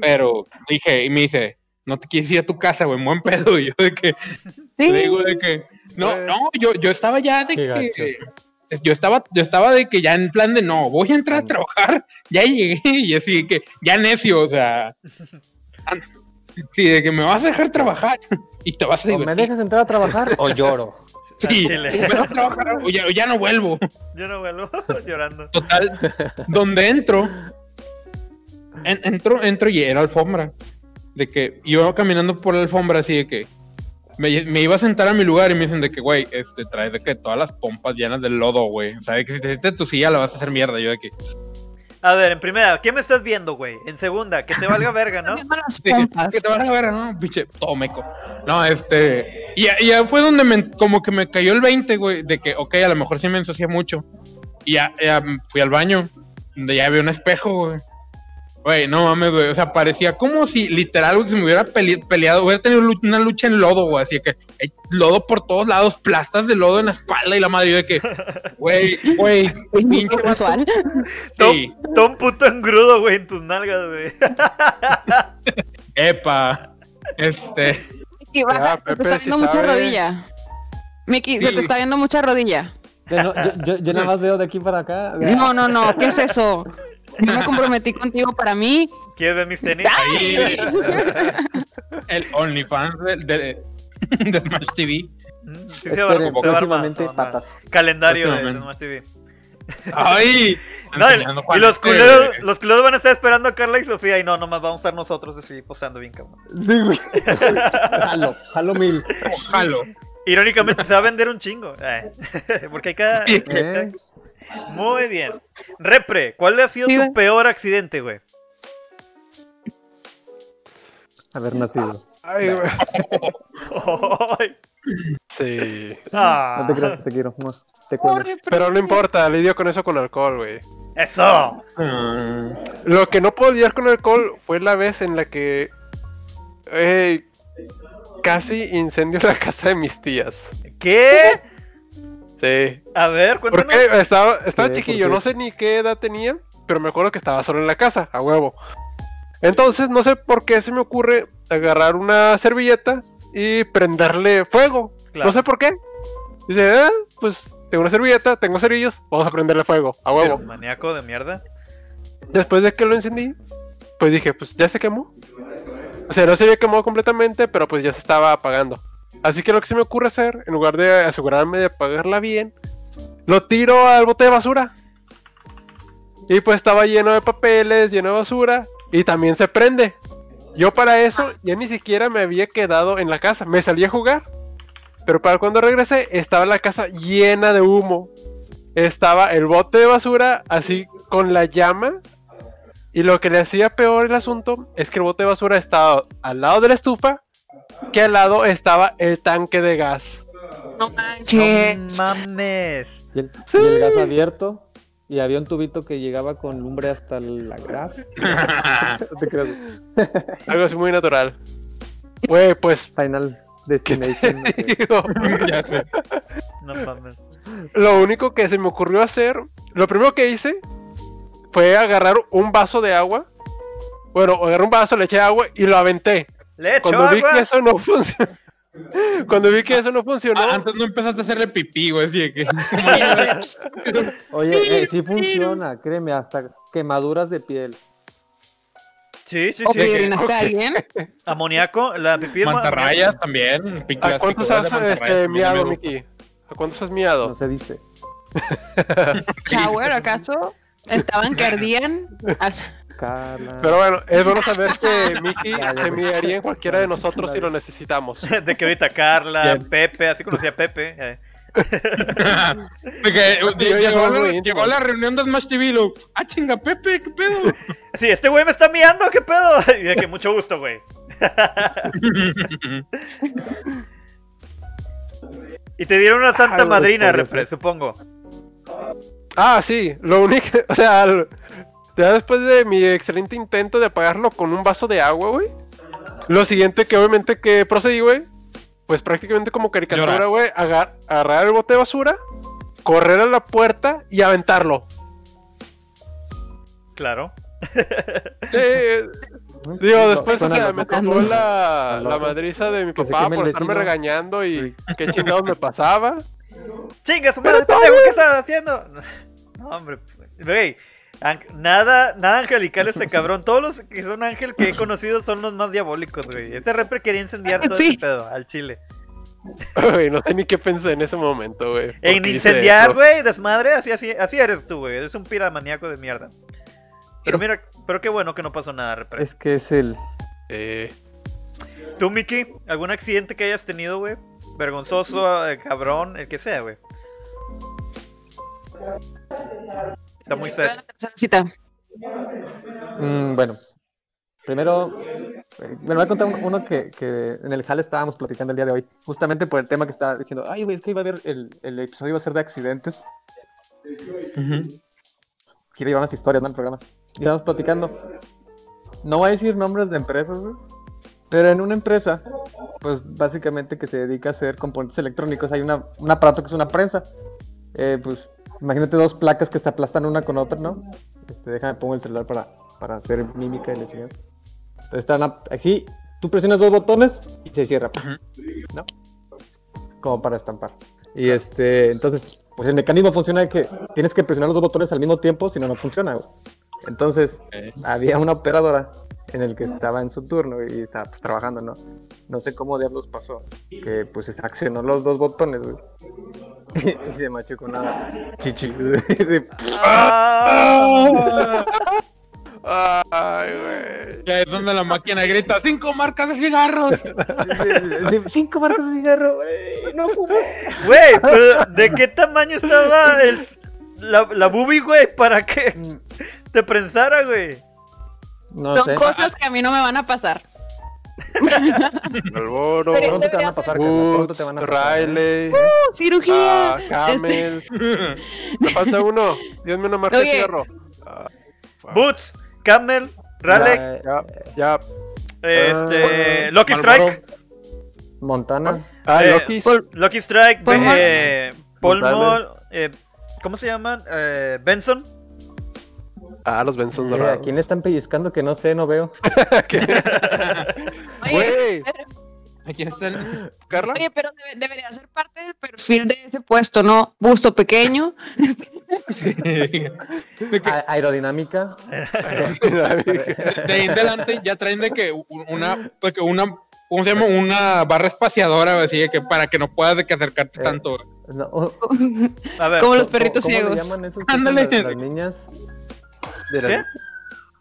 Speaker 1: Pero dije, y me dice, no te quieres ir a tu casa, güey, buen pedo. Y yo, de que.
Speaker 4: sí,
Speaker 1: Le digo de que no,
Speaker 3: Pues-
Speaker 1: no, yo, yo estaba ya de
Speaker 3: Qué
Speaker 1: que yo estaba, yo estaba de que ya en plan de no, voy a entrar a trabajar, ya llegué y así de que ya necio, o sea, Sí, de que me vas a dejar trabajar y te vas a
Speaker 3: O me
Speaker 1: divertir.
Speaker 3: dejas entrar a trabajar o lloro.
Speaker 1: Sí, dejas trabajar o ya, o ya no vuelvo.
Speaker 2: Yo no vuelvo llorando.
Speaker 1: Total, donde entro, en- entro, entro y era alfombra. De que iba caminando por la alfombra así de que me, me iba a sentar a mi lugar y me dicen de que, güey, este, traes de que todas las pompas llenas de lodo, güey. O sea, de que si te sientes en tu silla la vas a hacer mierda. Yo de que,
Speaker 2: A ver, en primera, ¿qué me estás viendo, güey? En segunda, que te valga verga, ¿no?
Speaker 4: Las
Speaker 1: Sí,
Speaker 4: pompas.
Speaker 1: que te vas a ver, ¿no? Pinche, todo meco. No, este. Y ya, y ya fue donde me, como que me cayó el 20, güey, de que, ok, a lo mejor sí me ensucia mucho. Y ya, ya fui al baño, donde ya había un espejo, güey. Güey, no mames, güey. O sea, parecía como si literal, güey, se me hubiera pele- peleado, hubiera tenido una lucha en lodo, güey. Así que hay lodo por todos lados, plastas de lodo en la espalda y la madre. Yo de que, güey, güey, pinche
Speaker 4: casual.
Speaker 1: Sí,
Speaker 2: Todo un puto engrudo, güey, en tus nalgas, güey.
Speaker 1: epa. Este.
Speaker 4: Miki, baja,
Speaker 5: Ya,
Speaker 4: se te
Speaker 5: Pepe,
Speaker 4: está viendo mucha
Speaker 5: sabe.
Speaker 4: rodilla. Miki, se
Speaker 1: Sí.
Speaker 4: te está viendo mucha rodilla.
Speaker 3: Yo, no- yo, yo- yo nada más veo de aquí para acá.
Speaker 4: No, no, no, ¿qué es eso? Yo me comprometí contigo para mí.
Speaker 2: ¿Quieres ver mis tenis?
Speaker 1: Ahí, el OnlyFans de, de, de Smash TV.
Speaker 2: Mm, sí se va a-
Speaker 3: Esperen,
Speaker 2: se va a armar,
Speaker 3: próximamente patas.
Speaker 2: Calendario de. Smash TV.
Speaker 1: ¡Ay!
Speaker 2: No, y- los culeros, los culeros van a estar esperando a Carla y Sofía y no, nomás vamos a estar nosotros así posando bien cabrón.
Speaker 3: Sí, güey. Jalo, jalo mil.
Speaker 1: Jalo.
Speaker 2: Irónicamente se va a vender un chingo. eh, Porque hay cada...
Speaker 1: Sí.
Speaker 3: ¿Eh?
Speaker 2: Muy bien. Repre, ¿cuál ha sido
Speaker 4: Sí,
Speaker 2: tu
Speaker 4: güey.
Speaker 2: peor accidente, güey?
Speaker 3: Haber nacido.
Speaker 5: Ay, güey.
Speaker 2: Ay,
Speaker 5: Sí.
Speaker 2: ah,
Speaker 3: No te creas, te quiero. Te cuelgo.
Speaker 5: Pero no importa, lidio con eso con alcohol, güey.
Speaker 2: ¡Eso!
Speaker 1: Mm,
Speaker 5: Lo que no puedo lidiar con alcohol fue la vez en la que eh, casi incendio la casa de mis tías.
Speaker 2: ¿Qué?
Speaker 5: Sí.
Speaker 2: A ver, cuéntanos.
Speaker 5: Porque estaba, estaba chiquillo, no sé ni qué edad tenía, pero me acuerdo que estaba solo en la casa, a huevo. Entonces, no sé por qué se me ocurre agarrar una servilleta y prenderle fuego.
Speaker 2: Claro.
Speaker 5: No sé por qué. Dice, ah, pues tengo una servilleta, tengo cerillos, vamos a prenderle fuego, a huevo.
Speaker 2: Maníaco de mierda.
Speaker 5: Después de que lo encendí, pues dije, pues ya se quemó. O sea, no se había quemado completamente, pero pues ya se estaba apagando. Así que lo que se me ocurre hacer, en lugar de asegurarme de apagarla bien, lo tiro al bote de basura. Y pues estaba lleno de papeles, lleno de basura, y también se prende. Yo para eso ya ni siquiera me había quedado en la casa, me salí a jugar. Pero para cuando regresé, estaba la casa llena de humo. Estaba el bote de basura así con la llama. Y lo que le hacía peor el asunto es que el bote de basura estaba al lado de la estufa, que al lado estaba el tanque de gas.
Speaker 4: No manches.
Speaker 2: No mames.
Speaker 3: Y el, y el gas abierto. Y había un tubito que llegaba con lumbre hasta la grasa. No te creas.
Speaker 5: Algo así muy natural. Güey, pues
Speaker 3: Final Destination.
Speaker 1: ya sé.
Speaker 2: No mames.
Speaker 5: lo único que se me ocurrió hacer, lo primero que hice fue agarrar un vaso de agua. Bueno, agarré un vaso, le eché agua y lo aventé.
Speaker 2: Le echo
Speaker 5: Cuando vi
Speaker 2: agua.
Speaker 5: que eso no funcionó. Cuando vi que eso no funcionó,
Speaker 1: Ah, antes no empezaste a hacerle pipí, güey, así que.
Speaker 3: Oye, eh, sí funciona, créeme, hasta quemaduras de piel.
Speaker 2: Sí, sí,
Speaker 4: ¿O
Speaker 2: sí.
Speaker 4: orinaste a alguien?
Speaker 2: Amoníaco, la pipí es
Speaker 1: Mantarrayas también.
Speaker 5: ¿a cuántos has este, miado, Miki? ¿A cuántos has
Speaker 3: No
Speaker 5: miado?
Speaker 3: se dice.
Speaker 4: ¿Shower acaso? ¿Estaban que ardían? Ah,
Speaker 3: Carla.
Speaker 5: Pero bueno, es bueno saber que Miki se
Speaker 3: ya.
Speaker 5: miaría en cualquiera de nosotros si lo necesitamos.
Speaker 2: De que ahorita Carla,
Speaker 1: Bien.
Speaker 2: Pepe, así conocía a Pepe. eh.
Speaker 1: Llegó, la, llegó la reunión de Smash TV y lo, ah, chinga, Pepe, ¿qué pedo?
Speaker 2: Sí, este güey me está miando, ¿qué pedo? Y de que mucho gusto, güey. Y te dieron una santa madrina, repre, supongo.
Speaker 5: Ah, sí, lo único, o sea, ya después de mi excelente intento de apagarlo con un vaso de agua, güey. Lo siguiente que obviamente que procedí, güey, pues prácticamente como caricatura, güey, agar- agarrar el bote de basura, correr a la puerta y aventarlo.
Speaker 2: Claro.
Speaker 5: Eh, digo, después, o sea, me tocó la, la madriza de mi papá por estarme regañando y qué chingados me pasaba.
Speaker 2: ¡Chinga, su madre, pendejo! ¿Qué estás haciendo? No, hombre. Güey, nada, nada angelical este cabrón. Todos los que son ángel que he conocido son los más diabólicos, güey. Este repre quería incendiar todo
Speaker 4: Sí.
Speaker 2: ese pedo al chile.
Speaker 5: No sé ni qué pensé en ese momento, güey.
Speaker 2: En incendiar,
Speaker 5: eso.
Speaker 2: güey, desmadre, así, así, así eres tú, güey. Eres un piramaníaco de mierda. Pero mira, pero qué bueno que no pasó nada, repre.
Speaker 3: Es que es el.
Speaker 5: Eh,
Speaker 2: ¿Tú, Miki? ¿Algún accidente que hayas tenido, güey? Vergonzoso, eh, cabrón, el que sea, güey. Está muy
Speaker 4: cita.
Speaker 3: Mm, bueno, primero, eh, me voy a contar un- uno que, que en el jale estábamos platicando el día de hoy, justamente por el tema que estaba diciendo, ay, güey, es que iba a haber, el, el episodio iba a ser de accidentes,
Speaker 1: Ujú.
Speaker 3: quiero llevar unas historias, ¿no? El programa. Y estábamos platicando. No voy a decir nombres de empresas, güey. Pero en una empresa, pues básicamente que se dedica a hacer componentes electrónicos, hay una, un aparato que es una prensa. Eh, pues imagínate dos placas que se aplastan una con otra, ¿no? Este, déjame pongo el celular para, para hacer mímica y la chingada. Entonces están así, tú presionas dos botones y se cierra, ¿no? Como para estampar. Y este, entonces, pues el mecanismo funciona que tienes que presionar los dos botones al mismo tiempo, si no, no funciona, güey. Entonces, había una operadora en el que estaba en su turno y estaba pues, trabajando, ¿no? No sé cómo diablos pasó. Que pues se accionó los dos botones, güey. y se machucó una chichi.
Speaker 2: Ah,
Speaker 5: Ay, güey.
Speaker 1: Ya es donde la máquina grita, cinco marcas de cigarros.
Speaker 3: Cinco marcas de cigarro, güey. No fumé.
Speaker 2: Güey, pero ¿de qué tamaño estaba el, la, la boobie, güey? Para que te prensara, güey.
Speaker 3: No
Speaker 4: Son
Speaker 3: sé.
Speaker 4: cosas que a mí no me van a pasar.
Speaker 5: Malboro,
Speaker 3: Pronto te van a pasar, carnal, pronto
Speaker 5: Woods,
Speaker 3: te van a pasar.
Speaker 5: Riley,
Speaker 4: ¡Uh, cirugía.
Speaker 5: ah,
Speaker 4: Este,
Speaker 5: Camel. Me falta uno. Dígame una marca de
Speaker 4: Oye.
Speaker 5: cigarro. Ah, fuck.
Speaker 2: Boots, Camel, Raleigh,
Speaker 3: Ya,
Speaker 5: Ya,
Speaker 2: este,
Speaker 3: Ah,
Speaker 2: Lucky
Speaker 1: Marlboro.
Speaker 2: Strike,
Speaker 3: Montana.
Speaker 5: Ah,
Speaker 2: Eh,
Speaker 5: Loki.
Speaker 2: Lucky Strike,
Speaker 4: Paul
Speaker 2: eh, Paul. Mall, eh, ¿cómo se llaman? Eh, Benson.
Speaker 5: Ah, los Benson
Speaker 3: Eh,
Speaker 5: dorados.
Speaker 3: ¿A quién le están pellizcando que no sé, no veo?
Speaker 4: Oye,
Speaker 5: Güey,
Speaker 1: Aquí está el...
Speaker 5: Carla.
Speaker 4: oye, pero debe- debería ser parte del perfil de ese puesto, ¿no? Busto pequeño.
Speaker 1: Sí. De, que-
Speaker 3: A- aerodinámica.
Speaker 1: de ahí en adelante ya traen de que una, de que una, ¿cómo se llama? Una barra espaciadora, así de que para que no puedas de que acercarte
Speaker 3: Eh.
Speaker 1: tanto.
Speaker 3: No,
Speaker 2: A ver,
Speaker 4: Como los
Speaker 3: ¿cómo-
Speaker 4: perritos
Speaker 3: ¿Cómo le
Speaker 4: ciegos.
Speaker 3: llaman esos
Speaker 1: Ándale.
Speaker 3: tipos, las, las niñas? De las-
Speaker 2: ¿Qué?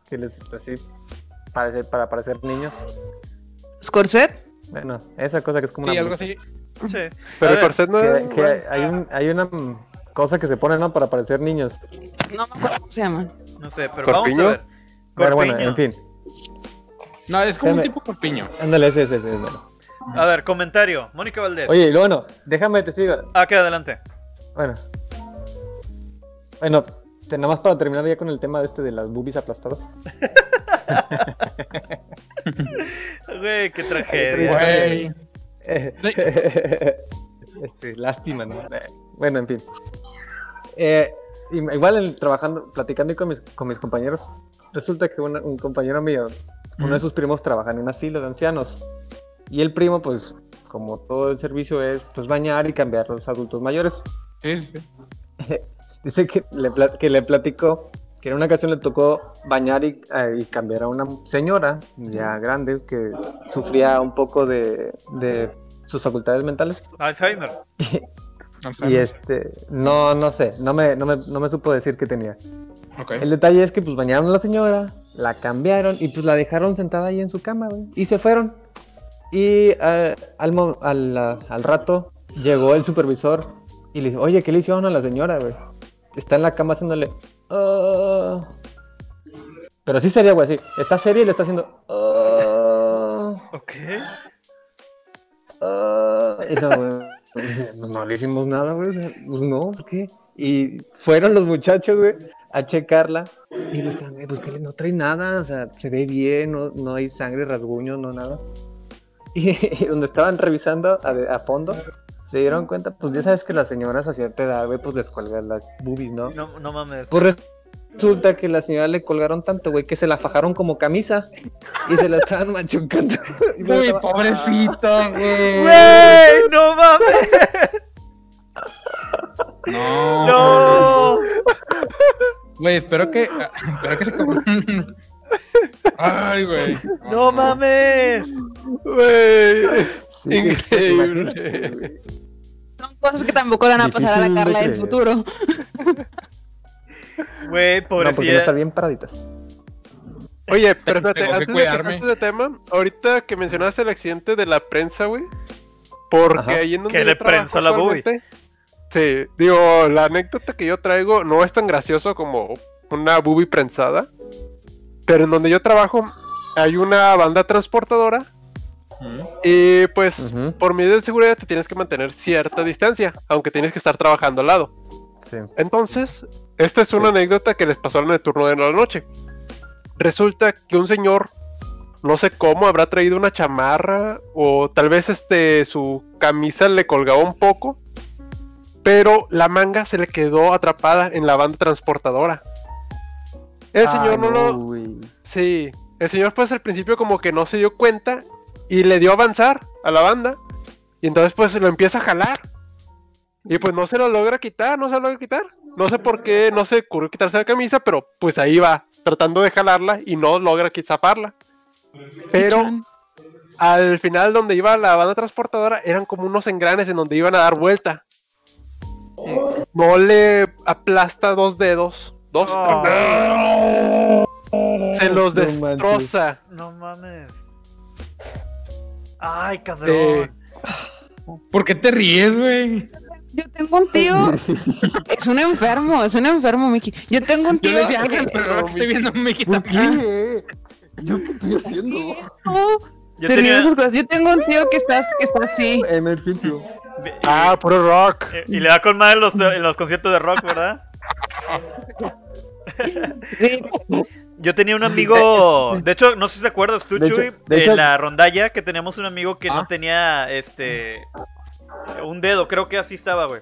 Speaker 3: Que les así parece, para parecer niños.
Speaker 4: ¿Corset?
Speaker 3: Bueno, esa cosa que es como
Speaker 1: Sí,
Speaker 3: una
Speaker 1: algo así.
Speaker 2: sí.
Speaker 5: Pero
Speaker 2: A
Speaker 5: el
Speaker 2: ver,
Speaker 5: corset no
Speaker 3: Que,
Speaker 5: es.
Speaker 3: que hay, un, hay una cosa que se pone, ¿no? Para parecer niños.
Speaker 4: No me acuerdo cómo se llaman.
Speaker 2: No sé, pero
Speaker 5: ¿Corpiño?
Speaker 2: vamos a ver.
Speaker 3: Pero bueno,
Speaker 2: Corpiño.
Speaker 3: en fin.
Speaker 1: No, es como un
Speaker 3: Déjame-
Speaker 1: tipo corpiño.
Speaker 3: Ándale, ese, ese, ese. ese.
Speaker 2: A ver, comentario. Mónica Valdés.
Speaker 3: Oye, y bueno, déjame te sigo.
Speaker 2: Ah, que adelante.
Speaker 3: Bueno. Bueno, nada más para terminar ya con el tema de este de las boobies aplastadas.
Speaker 2: Güey, qué tragedia.
Speaker 1: Güey.
Speaker 3: Este, lástima, ¿no? Bueno, en fin. Eh, igual en- trabajando, platicando con mis, con mis compañeros, resulta que un compañero mío, uno de sus primos trabaja en un asilo de ancianos. Y el primo, pues, como todo el servicio es, pues, bañar y cambiar a los adultos mayores.
Speaker 1: Sí, sí.
Speaker 3: Dice que le, que le platicó que en una ocasión le tocó bañar y, eh, y cambiar a una señora ya grande que sufría un poco de, de sus facultades mentales.
Speaker 2: Alzheimer.
Speaker 1: No sé.
Speaker 3: Y este, no, no sé, no me, no me, no me supo decir qué tenía. El detalle es que pues bañaron a la señora, la cambiaron y pues la dejaron sentada ahí en su cama, güey. Y se fueron. Y eh, al, al, al rato llegó el supervisor y le dijo, oye, ¿qué le hicieron a la señora, güey? Está en la cama haciéndole... "Ah". Pero sí sería, güey, así. Está seria y le está haciendo... "Ah,
Speaker 2: Ok.
Speaker 3: ah". Y no, güey, no le hicimos nada, güey. o sea, Pues no, ¿por qué? Y fueron los muchachos, güey, a checarla. Y pues, güey, pues que no trae nada, o sea, se ve bien, no, no hay sangre, rasguños, no nada. Y, donde estaban revisando a, a fondo, se dieron cuenta, pues ya sabes que las señoras a cierta edad, güey, pues les cuelgan las boobies, ¿no?
Speaker 2: No, no mames.
Speaker 3: Pues resulta que la señora le colgaron tanto, güey, que se la fajaron como camisa y se la estaban machucando.
Speaker 1: Uy,
Speaker 3: estaba-
Speaker 1: pobrecito, güey.
Speaker 2: Güey, no mames.
Speaker 1: No.
Speaker 2: No.
Speaker 1: Güey, espero que. ah, Espero que se Ay, güey.
Speaker 2: ¡No mames!
Speaker 5: Güey,
Speaker 3: Sí,
Speaker 5: increíble.
Speaker 4: Cosas que tampoco le van a pasar a la Carla del futuro.
Speaker 2: Güey,
Speaker 3: No, porque no
Speaker 2: pobrecilla.
Speaker 3: están bien paraditas.
Speaker 5: Oye, pero espérate, antes de, antes de tema, ahorita que mencionaste el accidente de la prensa, güey. Porque
Speaker 3: Ajá.
Speaker 5: ahí en donde yo
Speaker 2: le prensó la
Speaker 5: actualmente- Sí, digo, la anécdota que yo traigo no es tan gracioso como una boobie prensada. Pero en donde yo trabajo hay una banda transportadora y pues por medidas de seguridad te tienes que mantener cierta distancia, aunque tienes que estar trabajando al lado.
Speaker 3: Sí.
Speaker 5: Entonces, esta es una anécdota que les pasó en el turno de la noche. Resulta que un señor, no sé cómo, habrá traído una chamarra o tal vez este su camisa le colgaba un poco, pero la manga se le quedó atrapada en la banda transportadora. El señor
Speaker 3: Ah,
Speaker 5: no lo. Sí, el señor pues al principio como que no se dio cuenta y le dio a avanzar a la banda y entonces pues lo empieza a jalar y pues no se lo logra quitar, no se lo logra quitar. No sé por qué no se ocurrió quitarse la camisa, pero pues ahí va, tratando de jalarla y no logra zafarla. Pero al final donde iba la banda transportadora eran como unos engranes en donde iban a dar vuelta. No le aplasta dos dedos, dos,
Speaker 2: Oh.
Speaker 5: se los destroza.
Speaker 2: No mames. Ay, cabrón.
Speaker 1: ¿Por qué te ríes, güey?
Speaker 4: Yo tengo un tío. Es un enfermo, es un enfermo, Miki. Yo tengo un
Speaker 1: Yo
Speaker 4: tío.
Speaker 1: le decía
Speaker 4: que-
Speaker 1: pero ahora que estoy viendo a Miki
Speaker 3: ¿Por
Speaker 1: también.
Speaker 3: qué? ¿Yo qué estoy haciendo?
Speaker 2: Yo tenía-
Speaker 4: esas cosas. Yo tengo un tío que está, que está así.
Speaker 3: Emergencia.
Speaker 5: Ah, puro rock.
Speaker 2: Eh, Y le da con madre en los, en los conciertos de rock, ¿verdad?
Speaker 4: Sí.
Speaker 2: Yo tenía un amigo, de hecho, no sé si te acuerdas tú,
Speaker 3: De hecho- de hecho-
Speaker 2: la rondalla que teníamos un amigo que no
Speaker 1: Ah.
Speaker 2: tenía, este, un dedo, creo que así estaba, güey.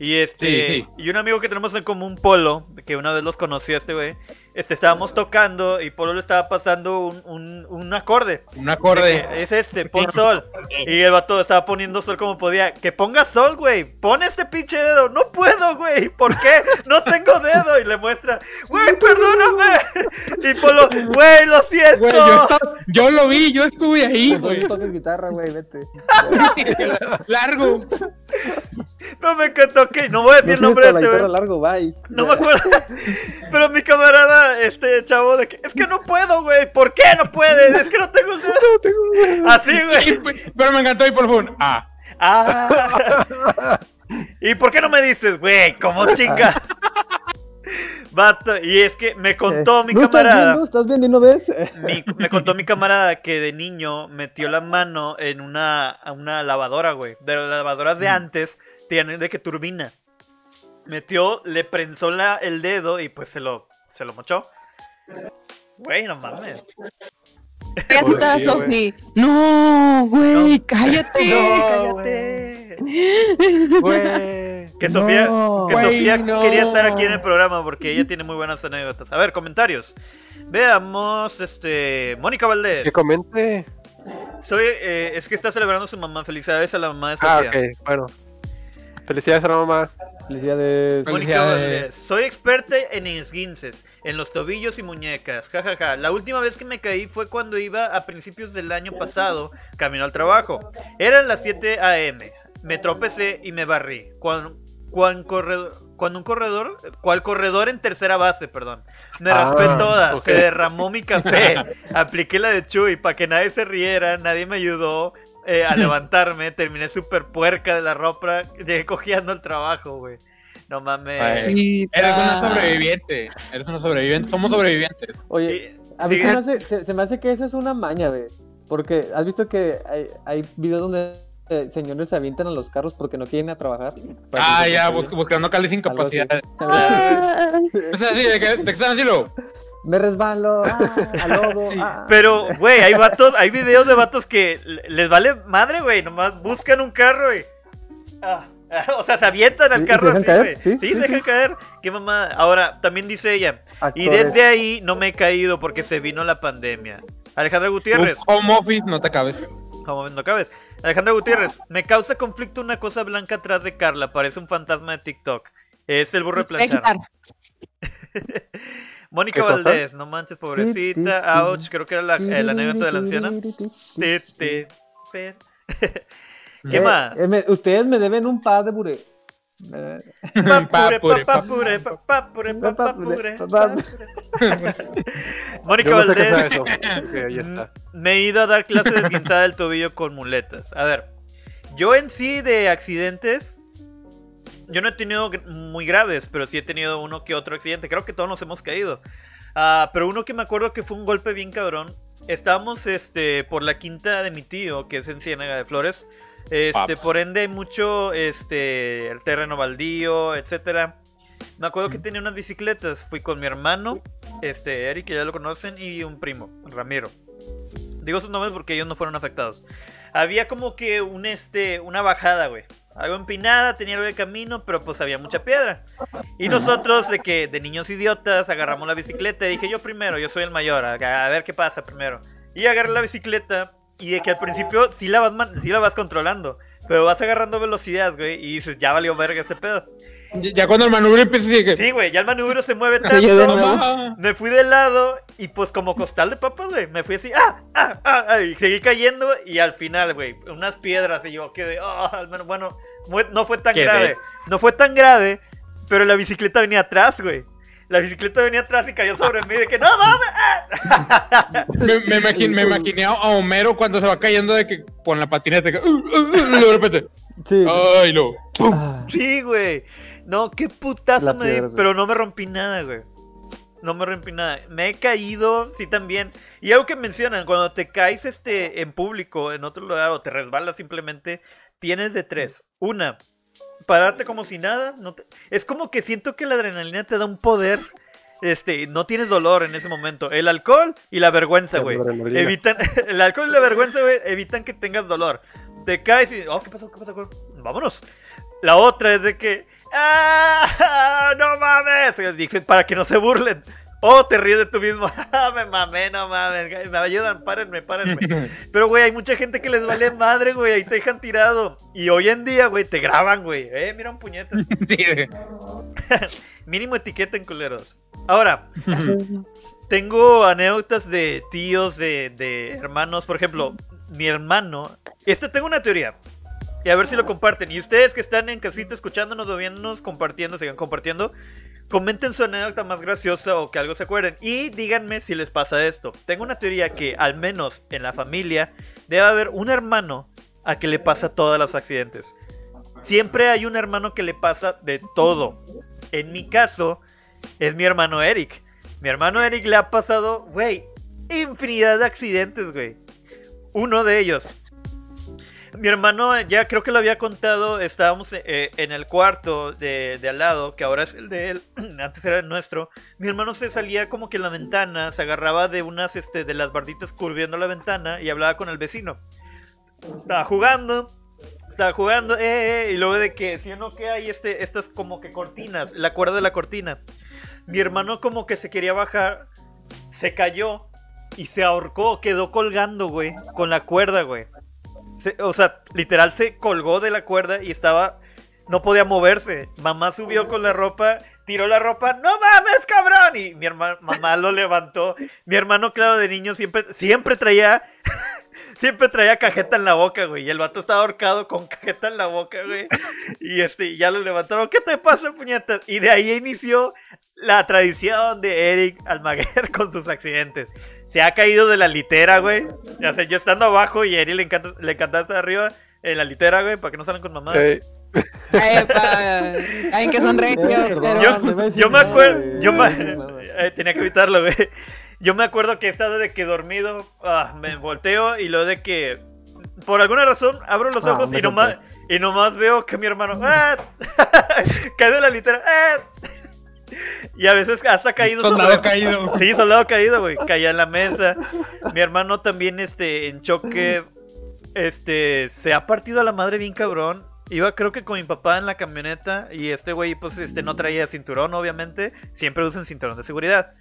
Speaker 2: Y este,
Speaker 1: Sí, sí.
Speaker 2: y un amigo que tenemos en común, Polo, que una vez los conocí a este güey, este, estábamos tocando y Polo le estaba pasando un, un, un acorde.
Speaker 1: Un
Speaker 2: de
Speaker 1: acorde.
Speaker 2: que Es este, pon sol. Y el vato estaba poniendo sol como podía. Que ponga sol, güey. Pon este pinche dedo. No puedo, güey. ¿Por qué? No tengo dedo. Y le muestra, güey, perdóname. Y Polo, güey, lo siento.
Speaker 1: Güey, yo, estaba- yo lo vi, yo estuve ahí, güey.
Speaker 3: toques guitarra, güey, vete.
Speaker 1: Largo.
Speaker 2: No me encantó que no voy a decir el nombre de este güey.
Speaker 3: largo, bye.
Speaker 2: No me acuerdo. Pero mi camarada, este chavo, de que es que no puedo, güey. ¿Por qué no puedes? Es que no tengo dedo. Así, güey.
Speaker 1: Pero me encantó y por favor. Ah.
Speaker 2: Ah. ¿Y por qué no me dices, güey? ¿Cómo chinga? Vato, y es que me contó
Speaker 3: Eh,
Speaker 2: mi
Speaker 3: ¿No estás
Speaker 2: camarada.
Speaker 3: viendo? ¿Estás viendo y no ves?
Speaker 2: mi- me contó mi camarada que de niño metió la mano en una, una lavadora, güey. De las lavadoras de antes, tienen de que turbina. Metió, le prensó la, el dedo y pues se lo, se lo mochó. Güey, no mames.
Speaker 4: Ya
Speaker 5: Pobre
Speaker 4: está,
Speaker 5: tío,
Speaker 4: Sofi. No, güey, cállate.
Speaker 2: No, cállate.
Speaker 5: Güey.
Speaker 2: Que Sofía,
Speaker 3: No,
Speaker 2: que
Speaker 1: güey,
Speaker 2: Sofía
Speaker 1: no.
Speaker 2: quería estar aquí en el programa porque ella tiene muy buenas anécdotas. A ver, comentarios. Veamos, este, Mónica Valdés.
Speaker 5: Que comente.
Speaker 2: Soy, eh, es que está celebrando su mamá. Felicidades a la mamá de
Speaker 5: Ah,
Speaker 2: Sofía.
Speaker 5: ok, bueno. Felicidades a la mamá.
Speaker 3: Felicidades.
Speaker 1: Felicidades.
Speaker 2: Soy experta en esguinces, en los tobillos y muñecas. Ja, ja, ja. La última vez que me caí fue cuando iba a principios del año pasado, camino al trabajo. Eran las 7 a.m. Me tropecé y me barrí. Cuando, cuando, corredor, cuando un corredor, cual corredor en tercera base, perdón. Me
Speaker 5: Ah,
Speaker 2: raspé toda,
Speaker 5: ok.
Speaker 2: se derramó mi café. Apliqué la de Chuy para que nadie se riera, nadie me ayudó eh, a levantarme. Terminé súper puerca de la ropa, llegué cojeando al trabajo, güey. No mames.
Speaker 1: Ay. Eres una
Speaker 4: ah.
Speaker 1: sobreviviente. Eres una sobreviviente. Somos sobrevivientes.
Speaker 3: Oye, a mí se me, hace, se, se me hace que esa es una maña, güey. Porque has visto que hay, hay videos donde eh, señores se avientan a los carros porque no quieren ir a trabajar. Para
Speaker 1: Ah, ya, buscando Cali sin capacidad.
Speaker 4: Ah.
Speaker 1: O sea, sí, de que, de que están así lo.
Speaker 3: Me resbalo, ah, al lodo,
Speaker 1: Sí.
Speaker 3: ah.
Speaker 2: Pero, güey, hay vatos, hay videos de vatos que le- les vale madre, güey. Nomás buscan un carro y. Ah, ah, o sea, se avientan al carro así, güey.
Speaker 3: caer,
Speaker 2: Sí,
Speaker 3: sí,
Speaker 2: se
Speaker 3: sí,
Speaker 2: dejan caer. Qué mamá. Ahora, también dice ella. Y desde ahí no me he caído porque se vino la pandemia. Alejandra Gutiérrez.
Speaker 1: Home office, no te cabes.
Speaker 2: Como no cabes. Alejandra Gutiérrez, me causa conflicto una cosa blanca atrás de Carla. Parece un fantasma de TikTok. Es el burro de planchar. Mónica. Valdés, no manches, pobrecita. Ouch, creo que era la, eh, la anécdota de la anciana. ¿Qué más?
Speaker 3: eh, ustedes me deben un par de buré.
Speaker 2: Papure,
Speaker 1: Papure,
Speaker 2: papapure, papapure, papapure,
Speaker 3: Papapure,
Speaker 2: papapure. Mónica Valdés, me he ido a dar clases de esguinzada del tobillo con muletas. A ver, yo en sí de accidentes, yo no he tenido muy graves, pero sí he tenido uno que otro accidente. Creo que todos nos hemos caído. Ah, pero uno que me acuerdo que fue un golpe bien cabrón. Estábamos este, por la quinta de mi tío, que es en Ciénaga de Flores. Este,
Speaker 1: Paps.
Speaker 2: por ende, hay mucho este, el terreno baldío, etcétera. Me acuerdo que tenía unas bicicletas. Fui con mi hermano, este, Eric, que ya lo conocen, y un primo, Ramiro. Digo sus nombres porque ellos no fueron afectados. Había como que un este, una bajada, güey. Algo empinada, tenía algo de camino, pero pues había mucha piedra. Y nosotros, de que de niños idiotas, agarramos la bicicleta. Y dije, yo primero, yo soy el mayor, a, a ver qué pasa primero. Y agarré la bicicleta. Y de que al principio sí la vas, man- sí la vas controlando. Pero vas agarrando velocidad, güey. Y dices, ya valió verga este pedo.
Speaker 1: Ya cuando el manubrio empieza así que.
Speaker 2: Sí, güey, ya el manubrio se mueve tanto. Me fui de lado y pues como costal de papas, güey, me fui así, ah, ah, ah, ah, y seguí cayendo y al final, güey, unas piedras y yo quedé, oh, al menos, bueno, no fue tan grave, no fue tan grave, pero la bicicleta venía atrás, güey. La bicicleta venía atrás y cayó sobre mí de que no mames. ah".
Speaker 1: Me, me, imagin- me imaginé a Homero cuando se va cayendo de que con la patineta. Que, uh, uh, uh, de repente.
Speaker 3: Sí.
Speaker 1: Ay, lo.
Speaker 3: Ah,
Speaker 2: Sí, güey. No, qué putazo me di, pero no me rompí nada, güey. No me rompí nada. Me he caído, sí también. Y algo que mencionan, cuando te caes este en público, en otro lugar, o te resbalas simplemente, tienes de tres. Una, pararte como si nada. No te- Es como que siento que la adrenalina te da un poder. Este, no tienes dolor en ese momento. El alcohol y la vergüenza, güey. Evitan, el alcohol y la vergüenza, güey, evitan que tengas dolor. Te caes y, oh, ¿qué pasó? ¿Qué pasó? Vámonos. La otra es de que, ¡ah! ¡No mames! Dicen para que no se burlen. O te ríes de tú mismo. "Ah, me mamé, no mames. Me ayudan, párenme, párenme. Pero, güey, hay mucha gente que les vale madre, güey. Ahí te dejan tirado. Y hoy en día, güey, te graban, güey. Eh, mira un puñete.
Speaker 1: Sí,
Speaker 2: Mínimo etiqueta en culeros. Ahora, tengo anécdotas de tíos, de, de hermanos. Por ejemplo, mi hermano. Este tengo una teoría. Y a ver si lo comparten. Y ustedes que están en casita escuchándonos o viéndonos, compartiendo, sigan compartiendo. Comenten su anécdota más graciosa o que algo se acuerden. Y díganme si les pasa esto. Tengo una teoría que, al menos en la familia, debe haber un hermano a que le pasa todos los accidentes. Siempre hay un hermano que le pasa de todo. En mi caso, es mi hermano Eric. Mi hermano Eric le ha pasado, güey, infinidad de accidentes, güey. Uno de ellos. Mi hermano, ya creo que lo había contado, estábamos eh, en el cuarto de, al lado, que ahora es el de él, antes era el nuestro. Mi hermano se salía como que en la ventana, se agarraba de unas, este, de las barditas curviendo la ventana y hablaba con el vecino. Estaba jugando, estaba jugando, eh, eh, y luego de que, si no que hay este, estas como que cortinas, la cuerda de la cortina. Mi hermano como que se quería bajar, se cayó y se ahorcó, quedó colgando, güey, con la cuerda, güey. O sea, literal se colgó de la cuerda y estaba, no podía moverse. Mamá subió con la ropa, tiró la ropa, no mames, cabrón. Y mi hermano, mamá lo levantó. Mi hermano, claro, de niño siempre, siempre traía Siempre traía cajeta en la boca, güey. Y el vato estaba ahorcado con cajeta en la boca, güey. Y este, ya lo levantaron. ¿Qué te pasa, puñetas? Y de ahí inició la tradición de Eric Almaguer con sus accidentes. Se ha caído de la litera, güey. O sea, yo estando abajo y a Eric le encanta, le encanta estar arriba en la litera, güey, para que no salgan con mamá.
Speaker 5: Eh,
Speaker 4: Ay, que son regios.
Speaker 2: Yo, yo me acuerdo, yo me, eh, tenía que evitarlo, güey. Yo me acuerdo que he estado de que dormido, ah, me volteo y lo de que, por alguna razón, abro los
Speaker 3: Ah,
Speaker 2: ojos
Speaker 3: me
Speaker 2: y nomás, y nomás veo que mi hermano, ¡ah! cae de la litera, ¡ah! Y a veces hasta caído
Speaker 1: Soldado
Speaker 2: sobre-
Speaker 1: caído.
Speaker 2: Sí, soldado caído, güey. Caía en la mesa. Mi hermano también, este, en choque, este, se ha partido a la madre bien cabrón. Iba creo que con mi papá en la camioneta y este güey pues este no traía cinturón obviamente, siempre usan cinturón de seguridad.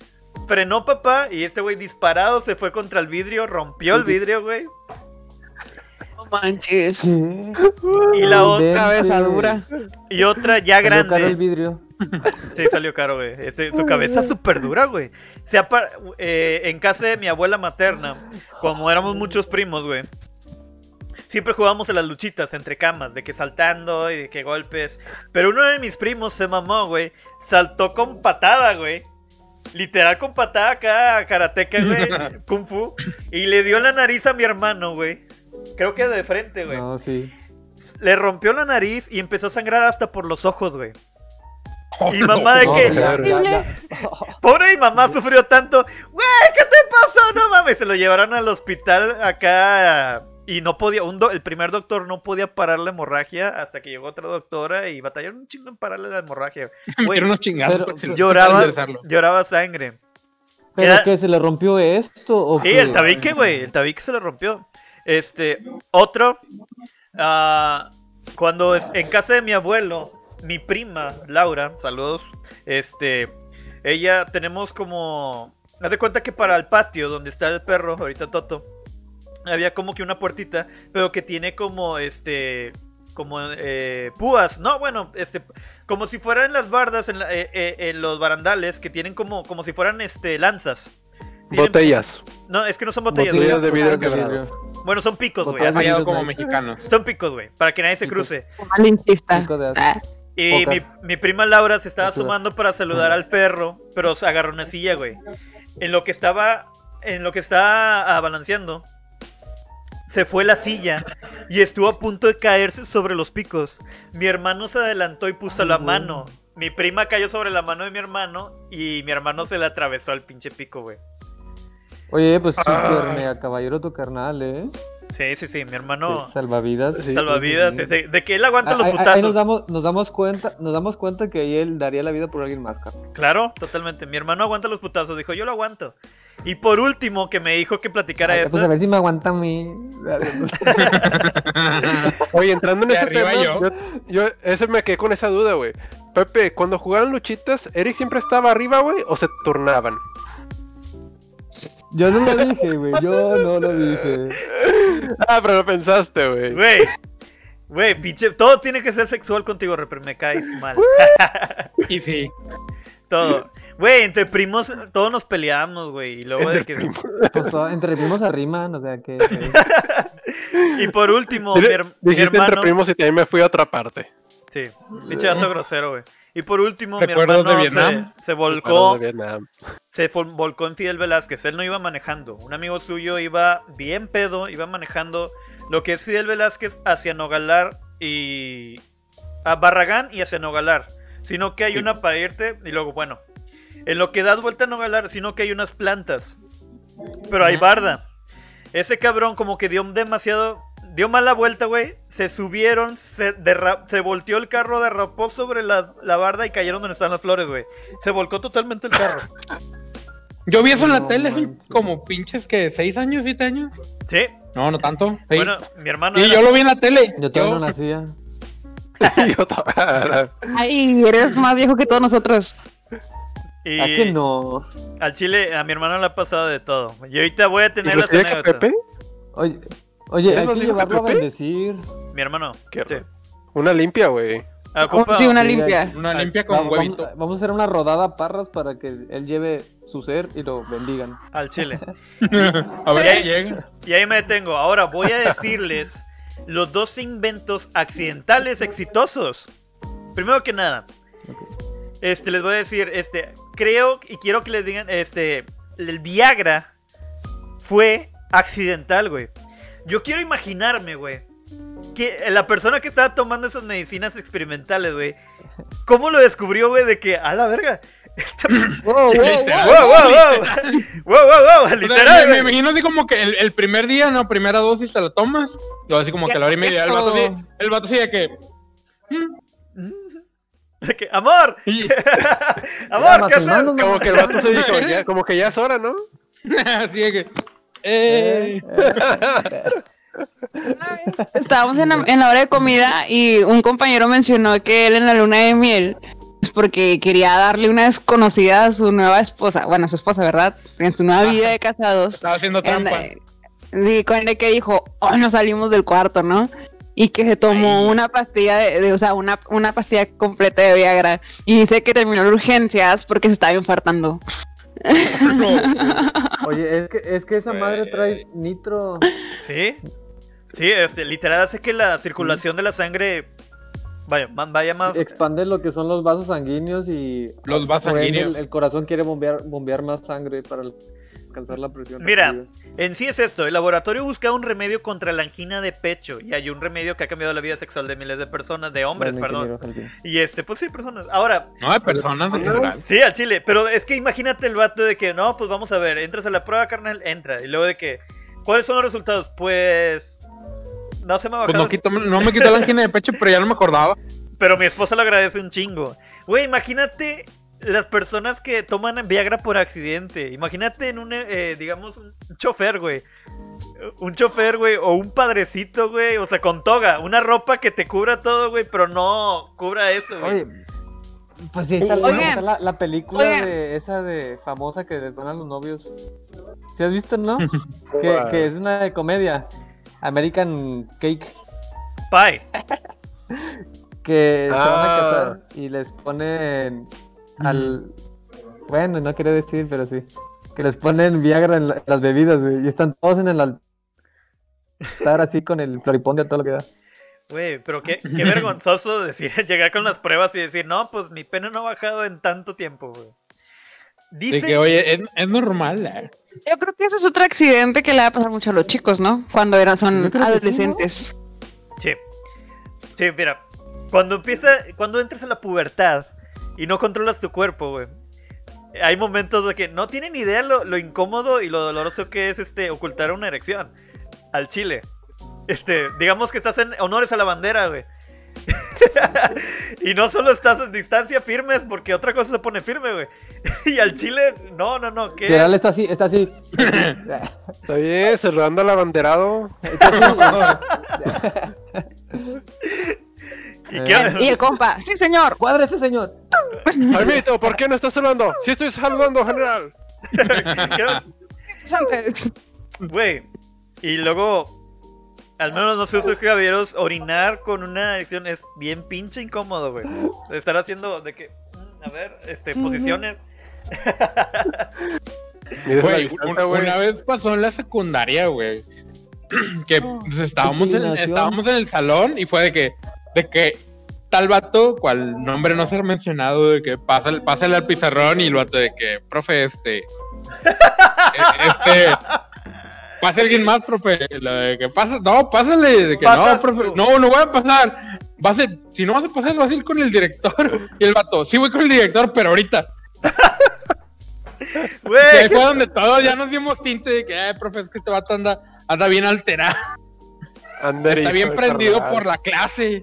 Speaker 2: Frenó papá y este güey disparado se fue contra el vidrio, rompió el vidrio, güey.
Speaker 4: No manches.
Speaker 3: ¿Qué?
Speaker 2: Y la otra
Speaker 4: Cabeza dura.
Speaker 2: y otra ya
Speaker 3: caro el
Speaker 2: grande.
Speaker 3: vidrio.
Speaker 2: Sí, salió caro, güey. Este, su cabeza es súper dura, güey. Sea, eh, en casa de mi abuela materna, como éramos muchos primos, güey. Siempre jugábamos a las luchitas entre camas, de que saltando y de que golpes. Pero uno de mis primos se mamó, güey. Saltó con patada, güey. Literal con patada acá, karateca, güey. Kung fu. Y le dio la nariz a mi hermano, güey. Creo que de frente, güey.
Speaker 3: No, sí.
Speaker 2: Le rompió la nariz y empezó a sangrar hasta por los ojos, güey. Y mamá de
Speaker 3: No,
Speaker 2: que. Pobre mi mamá sufrió tanto. Güey, ¿qué te pasó? No mames. Se lo llevaron al hospital acá. Y no podía. Un do- el primer doctor no podía parar la hemorragia hasta que llegó otra doctora y batallaron un chingo en pararle la hemorragia. Güey,
Speaker 1: unos.
Speaker 3: Pero-
Speaker 1: lo-
Speaker 2: lloraba, lloraba sangre.
Speaker 3: ¿Pero
Speaker 2: Era-
Speaker 3: que se le rompió esto? ¿o
Speaker 2: Sí,
Speaker 3: qué?
Speaker 2: el tabique, güey. El tabique se le rompió. Este, otro. ah, cuando en casa de mi abuelo, mi prima, Laura, saludos. Este, ella tenemos como. Haz de cuenta que para el patio donde está el perro, ahorita Toto, había como que una puertita, pero que tiene como este. Como eh, púas, no, bueno, este, como si fueran las bardas en, la- eh, eh, en los barandales, que tienen como, como si fueran este lanzas. Tienen-
Speaker 5: Botellas.
Speaker 2: no, es que no son botellas,
Speaker 5: Botellas
Speaker 2: güey.
Speaker 5: de vidrio
Speaker 3: vidrio.
Speaker 2: Bueno, son picos, güey.
Speaker 1: Como mexicanos.
Speaker 2: Son picos, güey. Para que nadie se
Speaker 3: Picos.
Speaker 2: cruce.
Speaker 4: Malinchista.
Speaker 3: Pico de-
Speaker 4: Ah,
Speaker 2: Y mi, mi prima Laura se estaba sumando para saludar al perro, pero se agarró una silla, güey. En lo que estaba. En lo que estaba balanceando. Se fue la silla y estuvo a punto de caerse sobre los picos. Mi hermano se adelantó y puso la mano. Mi prima cayó sobre la mano de mi hermano y mi hermano se le atravesó al pinche pico, güey.
Speaker 3: Oye, pues súper
Speaker 5: Ay.
Speaker 3: mega caballero tu carnal, ¿eh?
Speaker 2: Sí, sí, sí, mi hermano.
Speaker 3: Sí, Salvavidas.
Speaker 5: Sí,
Speaker 2: Salvavidas,
Speaker 3: sí, sí.
Speaker 2: de que él aguanta
Speaker 3: Ah,
Speaker 2: los
Speaker 3: ahí- ahí
Speaker 2: putazos.
Speaker 3: nos damos, nos damos cuenta, nos damos cuenta que él daría la vida por alguien más, cabrón.
Speaker 2: Claro, totalmente. Mi hermano aguanta los putazos. Dijo, yo lo aguanto. Y por último, que me dijo que platicara
Speaker 3: Ay,
Speaker 2: esto.
Speaker 3: Pues a ver si me aguanta a mí.
Speaker 5: Oye, entrando en
Speaker 1: De
Speaker 5: ese tema,
Speaker 1: yo.
Speaker 5: yo. yo- ese me quedé con esa duda, güey. Pepe, cuando jugaban luchitas, ¿Eric siempre estaba arriba, güey, o se turnaban?
Speaker 3: Yo no lo dije, güey. Yo no lo dije.
Speaker 5: Ah, pero lo pensaste, güey.
Speaker 2: Güey, güey, pinche. Todo tiene que ser sexual contigo, Reper. Me caes mal.
Speaker 1: Y sí.
Speaker 2: todo. Güey, entre primos, todos nos peleamos, güey. Y luego de
Speaker 5: Entre
Speaker 2: que.
Speaker 5: primos.
Speaker 3: Pues todo- entre primos arriman, o sea que.
Speaker 2: Y por último, mi,
Speaker 5: Dijiste entre
Speaker 2: hermano.
Speaker 5: primos y también me fui a otra parte.
Speaker 2: Sí, pinche dato grosero, güey. Y por último,
Speaker 1: Recuerdos
Speaker 2: mi hermano
Speaker 1: de Vietnam.
Speaker 2: se, se volcó.
Speaker 5: Recuerdos de Vietnam.
Speaker 2: se volcó en Fidel Velázquez. Él no iba manejando. Un amigo suyo iba bien pedo, iba manejando lo que es Fidel Velázquez hacia Nogalar y. a Barragán y hacia Nogalar. Sino que hay
Speaker 1: Sí.
Speaker 2: una para irte y luego, bueno. En lo que das vuelta a Nogalar, sino que hay unas plantas. Pero hay barda. Ese cabrón como que dio demasiado... Dio mala vuelta, güey. Se subieron, se, derra- se volteó el carro, derrapó sobre la, la barda y cayeron donde están las flores, güey. Se volcó totalmente el carro.
Speaker 1: Yo vi eso en la
Speaker 3: No
Speaker 1: tele hace como pinches que seis años, siete años.
Speaker 2: Sí.
Speaker 1: No, no tanto. Sí.
Speaker 2: Bueno, mi hermano...
Speaker 1: y
Speaker 2: era-
Speaker 1: yo lo vi en la tele.
Speaker 3: Yo todavía no nacía.
Speaker 5: Yo todavía-
Speaker 4: Ay, eres más viejo que todos nosotros.
Speaker 2: y
Speaker 3: ¿A que no?
Speaker 2: al chile, a mi hermano le ha pasado de todo. Y ahorita voy a tener las
Speaker 5: Inclusive que. Pepe,
Speaker 3: Oye, oye
Speaker 5: ¿Ya
Speaker 3: hay que llevarlo a bendecir.
Speaker 2: Mi hermano.
Speaker 5: Qué
Speaker 2: sí.
Speaker 5: una limpia, güey.
Speaker 2: Ocupa-
Speaker 4: Sí, una limpia.
Speaker 1: Una limpia con
Speaker 3: Vamos,
Speaker 1: huevito.
Speaker 3: vamos- vamos a hacer una rodada a parras para que él lleve su ser y lo bendigan.
Speaker 2: Al chile.
Speaker 1: A ver si llega.
Speaker 2: Y ahí me detengo. Ahora voy a decirles los dos inventos accidentales exitosos. Primero que nada, este les voy a decir, este, creo y quiero que les digan, este, el Viagra fue accidental, güey. Yo quiero imaginarme, güey, que la persona que estaba tomando esas medicinas experimentales, güey, ¿cómo lo descubrió, güey? De que, a la verga.
Speaker 3: Wow, wow.
Speaker 2: ¡Wow, wow, wow! ¡Wow, wow, wow!
Speaker 1: O sea,
Speaker 2: Literal,
Speaker 1: me, imagino así como que el, el primer día, no, primera dosis te la tomas. Y así como que a la hora y media. El vato así, el vato así de que.
Speaker 2: De que, ¡Amor! ¡Amor, qué
Speaker 3: no
Speaker 5: Como que el vato se dijo, ya, como que ya es hora, ¿no?
Speaker 1: así de que. Eh,
Speaker 4: Estábamos en la, en la hora de comida y un compañero mencionó que él en la luna de miel, pues, porque quería darle una desconocida a su nueva esposa, bueno, a su esposa, ¿verdad? En su nueva vida de casados.
Speaker 1: estaba haciendo
Speaker 4: En,
Speaker 1: trampa.
Speaker 4: eh, sí, con el que dijo, hoy nos salimos del cuarto, ¿no? y que se tomó una pastilla de, de- o sea, una, una pastilla completa de Viagra y dice que terminó en urgencias porque se estaba infartando.
Speaker 3: Oye, es que, es que esa madre trae nitro.
Speaker 2: ¿Sí? Sí, este, literal hace que la circulación de la sangre vaya, vaya más...
Speaker 3: Expande lo que son los vasos sanguíneos y
Speaker 1: Los vasos
Speaker 3: ende,
Speaker 1: sanguíneos.
Speaker 3: El, el corazón quiere bombear, bombear más sangre para alcanzar la presión.
Speaker 2: Mira. En sí es esto, el laboratorio buscaba un remedio contra la angina de pecho y hay un remedio que ha cambiado la vida sexual de miles de personas, de hombres,
Speaker 3: Bueno,
Speaker 2: perdón. Y este, pues sí, personas. Ahora,
Speaker 1: No, de personas en general.
Speaker 2: sí, al chile, pero es que imagínate el vato de que, no, pues vamos a ver, entras a la prueba, carnal, entra. Y luego de que, ¿cuáles son los resultados? Pues... No se me ha
Speaker 1: Pues no, quito, no me quitó la angina de pecho, pero ya no me acordaba.
Speaker 2: pero mi esposa lo agradece un chingo. Güey, imagínate las personas que toman Viagra por accidente. Imagínate en un, eh, digamos, un chofer, güey. Un chofer, güey, o un padrecito, güey, o sea, con toga, una ropa que te cubra todo, güey, pero no cubra eso, güey.
Speaker 3: Oye, pues sí, está,
Speaker 4: Oigan,
Speaker 3: está la, la película
Speaker 4: oigan.
Speaker 3: de esa de famosa que les dan a los novios. ¿Sí has visto, no? que, que es una de comedia. American Cake.
Speaker 2: Pai.
Speaker 3: Que se van a
Speaker 5: Ah.
Speaker 3: casar y les ponen al. Bueno, no quería decir, pero sí. Que les ponen Viagra en, la- en las bebidas, güey, Y están todos en el altar así con el floripondio a todo lo que da.
Speaker 2: Güey, pero qué, qué vergonzoso decir, llegar con las pruebas y decir, no, pues mi pene no ha bajado en tanto tiempo, güey.
Speaker 1: De
Speaker 2: Dice,
Speaker 1: que, oye, es, es normal. eh.
Speaker 4: Yo creo que ese es otro accidente que le va a pasar mucho a los chicos, ¿no? Cuando eran, son
Speaker 3: que sí, ¿no?
Speaker 4: adolescentes.
Speaker 2: Sí. Sí, mira. Cuando empieza, cuando entras en la pubertad y no controlas tu cuerpo, güey. Hay momentos de que no tienen idea lo, lo incómodo y lo doloroso que es este ocultar una erección. Al chile. Este, digamos que estás en honores a la bandera, güey. y no solo estás en distancia firmes, porque otra cosa se pone firme, güey. y al chile, no, no, no. ¿qué?
Speaker 3: Literal está así, está así.
Speaker 5: Está bien, saludando al abanderado.
Speaker 2: ¿Y
Speaker 3: Eh.
Speaker 2: qué?
Speaker 4: Y el compa, sí señor,
Speaker 3: Cuadra ese señor.
Speaker 5: Jaimito, ¿por qué no estás saludando? Sí estoy saludando, general.
Speaker 2: ¿Qué? Güey. Y luego, al menos no sé ustedes caballeros, orinar con una erección es bien pinche incómodo, güey. Estar haciendo de que, mm, a ver, este,
Speaker 3: Sí,
Speaker 2: posiciones.
Speaker 1: Güey, una vez pasó en la secundaria, güey. Que pues, estábamos, en, estábamos en el salón y fue de que, de que tal vato, cual nombre no ser mencionado, de que pasa, pásale al pizarrón y el vato de que, profe, este. eh, este. Pasa alguien más, profe. La de que pasa, no, pásale. De que no, profe.
Speaker 2: tú.
Speaker 1: No, no voy a pasar. Vas a, si no vas a pasar, vas a ir con el director. Y el vato, sí voy con el director, pero ahorita. Y ahí
Speaker 2: Güey,
Speaker 1: fue donde todos ya nos dimos tinte de que, eh, profe, es que este vato anda, anda bien alterado,
Speaker 5: Ander,
Speaker 1: está bien prendido
Speaker 5: carnal.
Speaker 1: por la clase.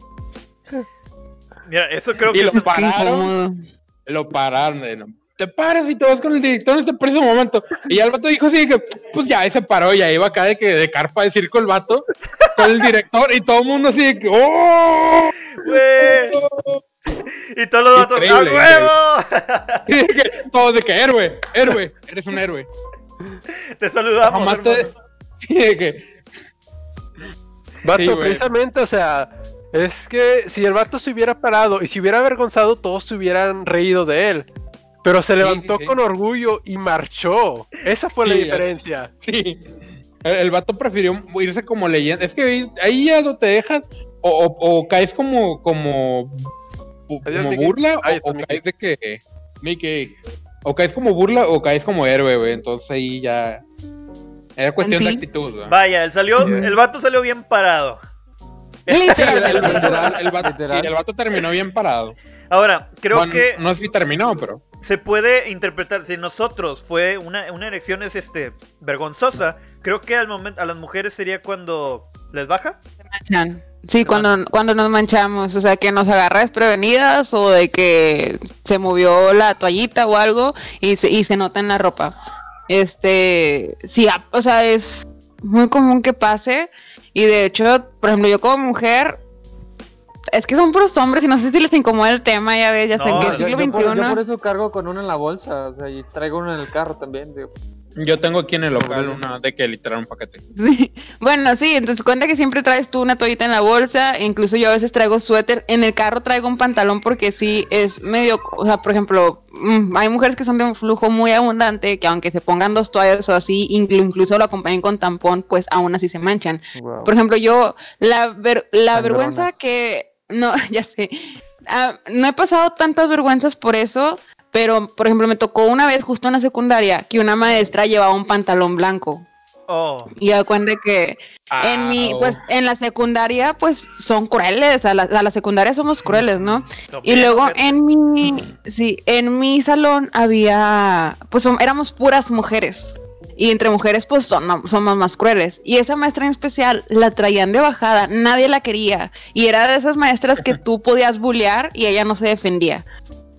Speaker 2: Mira, eso creo
Speaker 1: Y
Speaker 2: que
Speaker 1: lo
Speaker 2: es-
Speaker 1: pararon, lo pararon. de, no, te paras y te vas con el director en este preciso momento. Y ya el vato dijo así, que, pues ya, se paró, ya iba acá de que de carpa de circo el vato con el director y todo el mundo así de que, ¡oh!
Speaker 2: güey. Y todos los datos, ¡a
Speaker 1: Increíble,
Speaker 2: huevo!
Speaker 1: Y de que, todos de que, héroe, héroe, eres un héroe.
Speaker 2: Te saludamos.
Speaker 1: Jamás te...
Speaker 2: hermano.
Speaker 1: Sí, de que,
Speaker 5: Vato,
Speaker 1: Sí,
Speaker 5: precisamente, o sea, es que si el vato se hubiera parado y se hubiera avergonzado, todos se hubieran reído de él. Pero se levantó
Speaker 1: sí, sí.
Speaker 5: con orgullo y marchó. Esa fue la diferencia.
Speaker 1: Sí. El, el vato prefirió irse como leyenda. Es que ahí- ahí ya no te dejas. O, o- o caes como. como. como burla. O, caes de que. Mickey. O caes como burla o caes como héroe, güey. Entonces ahí ya. Era cuestión de actitud, güey.
Speaker 2: Vaya, él salió,
Speaker 5: Sí.
Speaker 2: el vato salió bien parado.
Speaker 1: El,
Speaker 4: Literalmente.
Speaker 1: literal, el vato,
Speaker 3: Literal.
Speaker 1: sí, el vato terminó bien parado.
Speaker 2: Ahora, creo
Speaker 1: Bueno,
Speaker 2: que
Speaker 1: No sé si terminó, pero.
Speaker 2: se puede interpretar, si nosotros fue una, una erección es este vergonzosa, creo que al momento a las mujeres sería cuando les baja.
Speaker 4: manchan. Sí, cuando, cuando nos manchamos, o sea, que nos agarra desprevenidas o de que se movió la toallita o algo y se, y se nota en la ropa. Este, sí, a- o sea, es muy común que pase y de hecho, por ejemplo, yo como mujer, es que son puros hombres y no sé si les incomoda el tema, ya ves, ya sé
Speaker 2: No,
Speaker 4: que
Speaker 2: yo-
Speaker 4: el
Speaker 3: Yo,
Speaker 4: siglo
Speaker 3: yo por, yo por eso cargo con uno en la bolsa, o sea, y traigo uno en el carro también. digo.
Speaker 1: Yo tengo aquí en el local una de que literal un paquete.
Speaker 4: Sí. Bueno, sí, entonces cuenta que siempre traes tú una toallita en la bolsa, incluso yo a veces traigo suéter, en el carro traigo un pantalón porque sí es medio, o sea, por ejemplo, mm, hay mujeres que son de un flujo muy abundante, que aunque se pongan dos toallas o así, inclu- incluso lo acompañen con tampón, pues aún así se manchan.
Speaker 3: Wow.
Speaker 4: Por ejemplo, yo, la, ver- la vergüenza que, no, ya sé, Ah, no he pasado tantas vergüenzas por eso, pero, por ejemplo, me tocó una vez justo en la secundaria que una maestra llevaba un pantalón blanco.
Speaker 2: Oh,
Speaker 4: Y da cuenta que en mi, pues en la secundaria, pues son crueles, a la, a la secundaria somos crueles, ¿no? Y luego en mi, sí, en mi salón había, pues éramos puras mujeres. Y entre mujeres, pues son, somos más crueles. Y esa maestra en especial la traían de bajada, nadie la quería. Y era de esas maestras que tú podías bullear y ella no se defendía.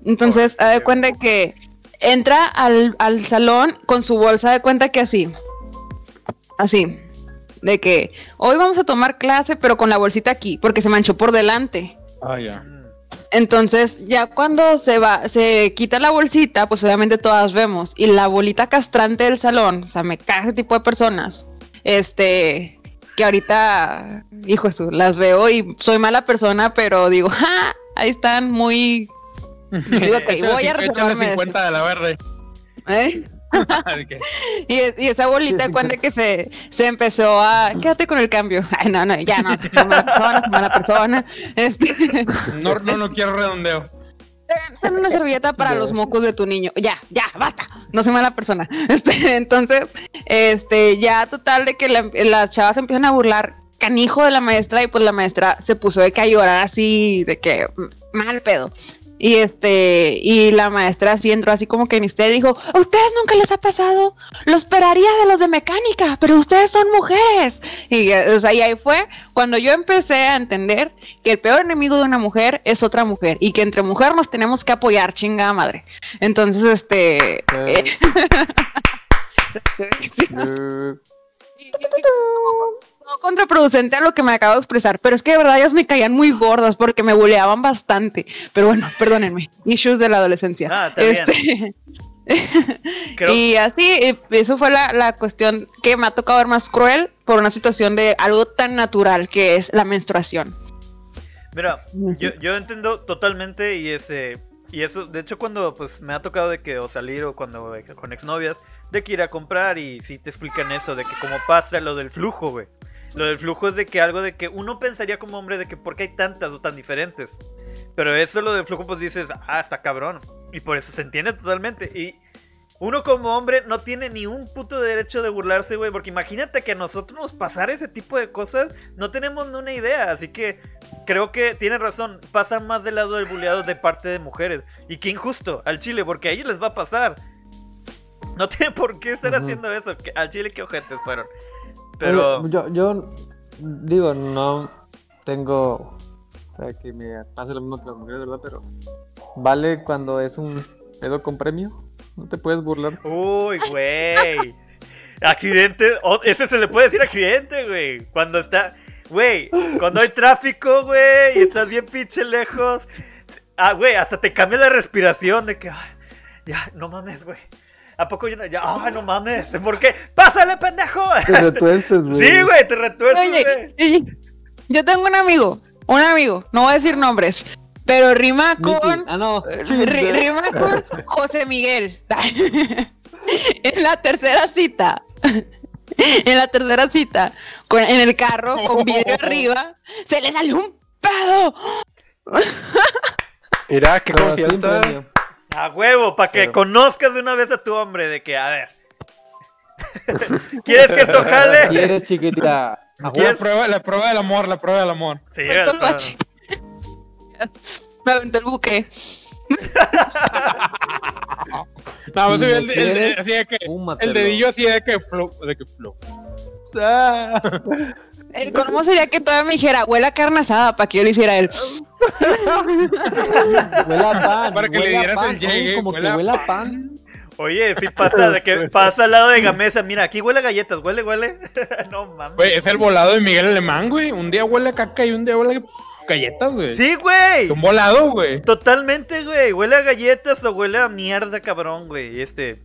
Speaker 4: Entonces, haz de cuenta que entra al, al salón con su bolsa de cuenta que así. Así. De que hoy vamos a tomar clase, pero con la bolsita aquí, porque se manchó por delante.
Speaker 1: Ah, ya.
Speaker 4: Entonces, ya cuando se va, se quita la bolsita, pues obviamente todas vemos. Y la bolita castrante del salón, o sea, me caga ese tipo de personas. Este, que ahorita, hijo de su, las veo y soy mala persona, pero digo, ¡ja! Ahí están muy. Digo, ok,
Speaker 1: Échale
Speaker 4: voy a reservarme de
Speaker 1: 50 de la verde.
Speaker 4: ¿Eh? Y, y esa bolita, cuando que se, se empezó a. Quédate con el cambio. Ay, no, no, ya no, soy mala persona, soy mala persona. Este.
Speaker 1: No, no, no quiero redondeo.
Speaker 4: Ten una servilleta para los mocos de tu niño. Ya, ya, basta. No soy mala persona. Este, entonces, este, ya total de que la- las chavas empiezan a burlar canijo de la maestra y pues la maestra se puso de que a llorar así, de que mm, mal pedo. Y este, y la maestra así entró así como que en dijo, ¿a ustedes nunca les ha pasado? Lo esperaría de los de mecánica, pero ustedes son mujeres. Y, eh, o sea, y ahí fue cuando yo empecé a entender que el peor enemigo de una mujer es otra mujer y que entre mujeres nos tenemos que apoyar, chingada madre. Entonces, este...
Speaker 3: Eh,
Speaker 4: eh,
Speaker 3: eh,
Speaker 4: contraproducente a lo que me acabo de expresar, pero es que de verdad ellas me caían muy gordas porque me buleaban bastante. Pero bueno, perdónenme, issues de la adolescencia.
Speaker 2: Ah, está bien. Creo-
Speaker 4: Y así, eh, eso fue la, la cuestión que me ha tocado ver más cruel por una situación de algo tan natural que es la menstruación.
Speaker 2: Mira, yo, yo entiendo totalmente y ese y eso, de hecho cuando pues me ha tocado de que o salir o cuando eh, con exnovias de que ir a comprar y si te explican eso de que como pasa lo del flujo, güey. Lo del flujo es de que algo de que uno pensaría como hombre de que por qué hay tantas o tan diferentes. Pero eso lo del flujo pues dices, ah, está cabrón. Y por eso se entiende totalmente y uno como hombre no tiene ni un puto derecho de burlarse, güey, porque imagínate que a nosotros nos pasara ese tipo de cosas, no tenemos ni una idea, así que creo que tiene razón, pasa más del lado del buleado de parte de mujeres. Y qué injusto, al chile, porque a ellos les va a pasar. No tiene por qué estar
Speaker 3: Ujú.
Speaker 2: haciendo eso, al chile qué ojetes fueron. Pero...
Speaker 3: oye, yo, yo digo, no tengo o sea, que me pase lo mismo que las mujeres, ¿verdad? Pero vale cuando es un pedo con premio. No te puedes burlar.
Speaker 2: Uy, güey. Accidente, ese se le puede decir accidente, güey. Cuando está, güey, cuando hay tráfico, güey, y estás bien pinche lejos. Ah, güey, hasta te cambia la respiración de que, ay, ya, no mames, güey. ¿A poco yo no? Ya, ay, no mames. ¿Por qué? ¡Pásale, pendejo!
Speaker 3: Te retuerces, güey.
Speaker 2: Sí, güey, te retuerces,
Speaker 4: Oye,
Speaker 2: güey.
Speaker 4: yo tengo un amigo, un amigo, no voy a decir nombres, pero rima con...
Speaker 3: Ah, no.
Speaker 4: eh, ri- rima con José Miguel. en la tercera cita. En la tercera cita, con- en el carro, con vidrio arriba, se le salió un pedo.
Speaker 5: Mira, qué confianza.
Speaker 2: A huevo, para que
Speaker 3: Pero-
Speaker 2: conozcas de una vez a tu hombre, de que, a ver. ¿Quieres que esto jale?
Speaker 3: ¿Quieres, chiquitita?
Speaker 1: La prueba, la prueba del amor, la prueba del amor.
Speaker 2: Sí,
Speaker 4: el. Me aventó el buque.
Speaker 1: No,
Speaker 3: Si
Speaker 1: sí,
Speaker 3: me
Speaker 1: el, el- el- así de que. El dedillo así de que flow. De que flow.
Speaker 4: El colmo sería que todavía me dijera, huele a carne asada, para que yo le hiciera él.
Speaker 3: Huele a pan.
Speaker 1: Para que le dieras
Speaker 3: pan.
Speaker 1: el llegue,
Speaker 3: Como
Speaker 1: huele
Speaker 3: que huele a pan.
Speaker 2: Oye, sí pasa de que pasa al lado de Gamesa. Mira, aquí huele a galletas, huele, huele. no mames.
Speaker 1: Güey, es el volado de Miguel Alemán, güey. Un día huele a caca y un día huele a galletas, güey.
Speaker 2: Sí, güey.
Speaker 1: Un volado, güey.
Speaker 2: Totalmente, güey. Huele a galletas o huele a mierda, cabrón, güey. Este.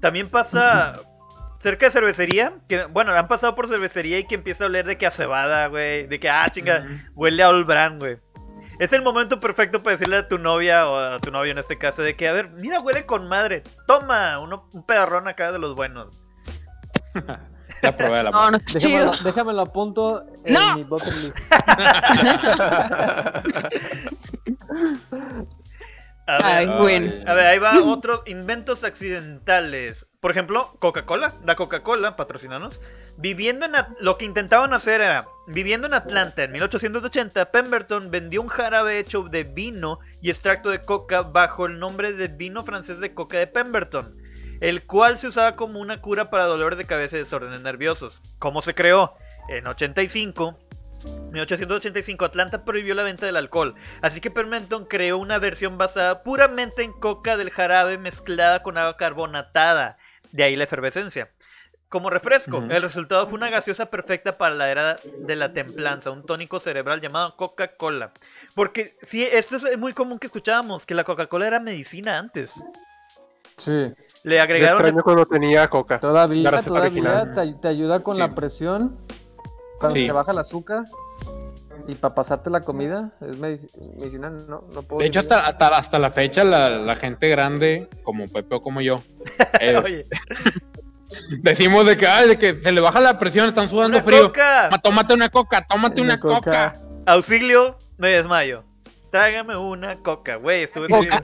Speaker 2: También pasa. cerca de cervecería, que bueno, han pasado por cervecería y que empieza a oler de que a cebada, güey, de que, ah, chinga, huele a Old Brand, güey. Es el momento perfecto para decirle a tu novia o a tu novio en este caso de que, a ver, mira, huele con madre, toma, uno, un pedarrón acá de los buenos.
Speaker 1: Ya probé la
Speaker 4: No, no.
Speaker 3: Déjamelo, déjamelo a punto en
Speaker 4: No.
Speaker 3: mi bucket list.
Speaker 2: A ver,
Speaker 4: Ay, bueno.
Speaker 2: A ver, ahí va otros inventos accidentales. Por ejemplo, Coca-Cola, la Coca-Cola, patrocinanos. Viviendo en lo que intentaban hacer era, viviendo en Atlanta en 1880, Pemberton vendió un jarabe hecho de vino y extracto de coca bajo el nombre de vino francés de coca de Pemberton, el cual se usaba como una cura para dolores de cabeza y desórdenes nerviosos. ¿Cómo se creó? En 85 1885 Atlanta prohibió la venta del alcohol, así que Pemberton creó una versión basada puramente en coca del jarabe mezclada con agua carbonatada, de ahí la efervescencia. Como refresco, el resultado fue una gaseosa perfecta para la era de la templanza, un tónico cerebral llamado Coca-Cola. Porque sí, esto es muy común que escuchábamos, que la Coca-Cola era medicina antes.
Speaker 3: Sí.
Speaker 2: Le
Speaker 5: Yo
Speaker 2: agregaron...
Speaker 5: extraño cuando tenía coca.
Speaker 3: Todavía, todavía te, te ayuda con
Speaker 1: Sí.
Speaker 3: la presión. Cuando
Speaker 1: Sí.
Speaker 3: te baja el azúcar. Y para pasarte la comida. Es medici- medicina, no, no puedo
Speaker 1: De hecho, hasta, hasta, hasta la fecha, la, la gente grande, como Pepe o como yo, es- decimos de que, ay, de que se le baja la presión, están sudando
Speaker 2: ¡Una
Speaker 1: frío.
Speaker 2: coca!
Speaker 1: Tómate una coca, tómate una,
Speaker 3: Una
Speaker 1: coca.
Speaker 3: coca.
Speaker 2: Auxilio, me desmayo. Tráigame una coca, güey. Estuve
Speaker 4: Coca.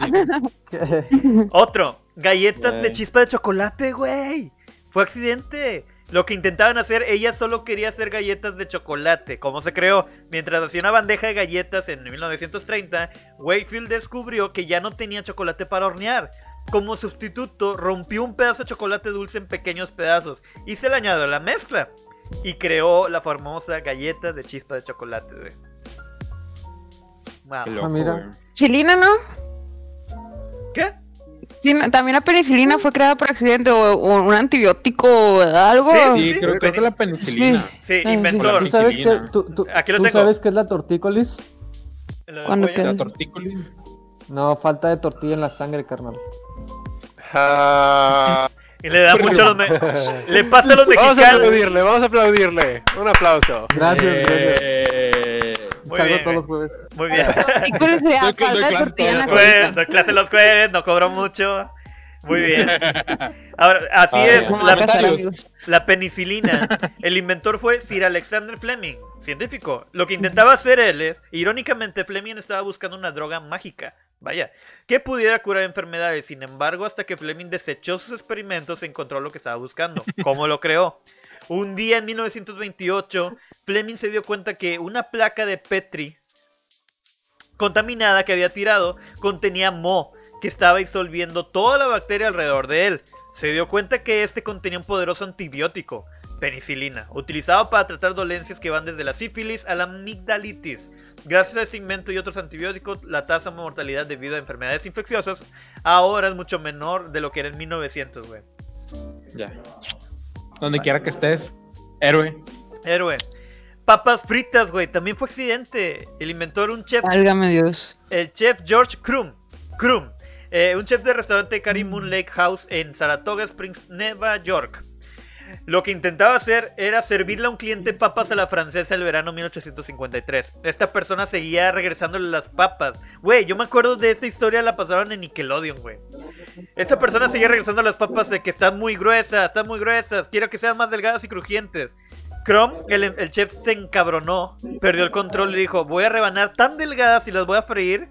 Speaker 2: Otro, galletas de chispa de chocolate, güey. Fue accidente. Lo que intentaban hacer, ella solo quería hacer galletas de chocolate. ¿Cómo se creó? Mientras hacía una bandeja de galletas en 1930, Wakefield descubrió que ya no tenía chocolate para hornear. Como sustituto, rompió un pedazo de chocolate dulce en pequeños pedazos y se le añadió a la mezcla. Y creó la famosa galleta de chispa de chocolate, güey. Wow.
Speaker 1: Loco,
Speaker 3: mira.
Speaker 4: Penicilina, ¿no?
Speaker 2: ¿Qué?
Speaker 4: Sí, no, también la penicilina fue creada por accidente o, o un antibiótico o algo.
Speaker 1: Sí, creo, creo que la penicilina.
Speaker 2: Sí,
Speaker 4: Ah,
Speaker 2: inventor.
Speaker 3: ¿Tú sabes,
Speaker 1: Penicilina.
Speaker 3: que, tú, tú-
Speaker 2: Aquí lo
Speaker 3: tú
Speaker 2: tengo.
Speaker 3: sabes qué es la tortícolis?
Speaker 2: A-
Speaker 4: te-
Speaker 1: La tortícolis.
Speaker 3: No, falta de tortilla en la sangre, carnal.
Speaker 5: Ah,
Speaker 2: Y le da mucho a los me- Le pasa a los
Speaker 5: vamos a
Speaker 2: mexicanos.
Speaker 5: aplaudirle, vamos a aplaudirle. Un aplauso.
Speaker 3: Gracias, gracias.
Speaker 1: Eh,
Speaker 2: Muy
Speaker 3: Salgo
Speaker 2: bien,
Speaker 3: todos los jueves.
Speaker 2: Muy bien.
Speaker 4: De
Speaker 1: clase
Speaker 2: Pues, doy los jueves, no cobro mucho. Muy bien. Ahora, así
Speaker 1: Ay,
Speaker 2: es. La penicilina. El inventor fue Sir Alexander Fleming, científico. Lo que intentaba hacer él es, irónicamente, Fleming estaba buscando una droga mágica. Vaya, que pudiera curar enfermedades. Sin embargo, hasta que Fleming desechó sus experimentos, encontró lo que estaba buscando. ¿Cómo lo creó? Un día en 1928, Fleming se dio cuenta que una placa de Petri contaminada que había tirado contenía moho, que estaba disolviendo toda la bacteria alrededor de él. Se dio cuenta que este contenía un poderoso antibiótico, penicilina, utilizado para tratar dolencias que van desde la sífilis a la amigdalitis. Gracias a este invento y otros antibióticos, la tasa de mortalidad debido a enfermedades infecciosas ahora es mucho menor de lo que era en 1900, güey.
Speaker 1: Ya. Donde quiera que estés, héroe.
Speaker 2: Héroe. Papas fritas, güey, también fue accidente. El inventor, un chef
Speaker 4: Válgame Dios.
Speaker 2: el chef George Krum, Krum eh, un chef de restaurante Carrie Moon Lake House en Saratoga Springs, Nueva York. Lo que intentaba hacer era servirle a un cliente papas a la francesa el verano 1853. Esta persona seguía regresándole las papas. Güey, yo me acuerdo de esta historia, la pasaron en Nickelodeon, güey. Esta persona seguía regresando las papas de que están muy gruesas, están muy gruesas, quiero que sean más delgadas y crujientes. Chrome, el, chef se encabronó, perdió el control y dijo, voy a rebanar tan delgadas y las voy a freír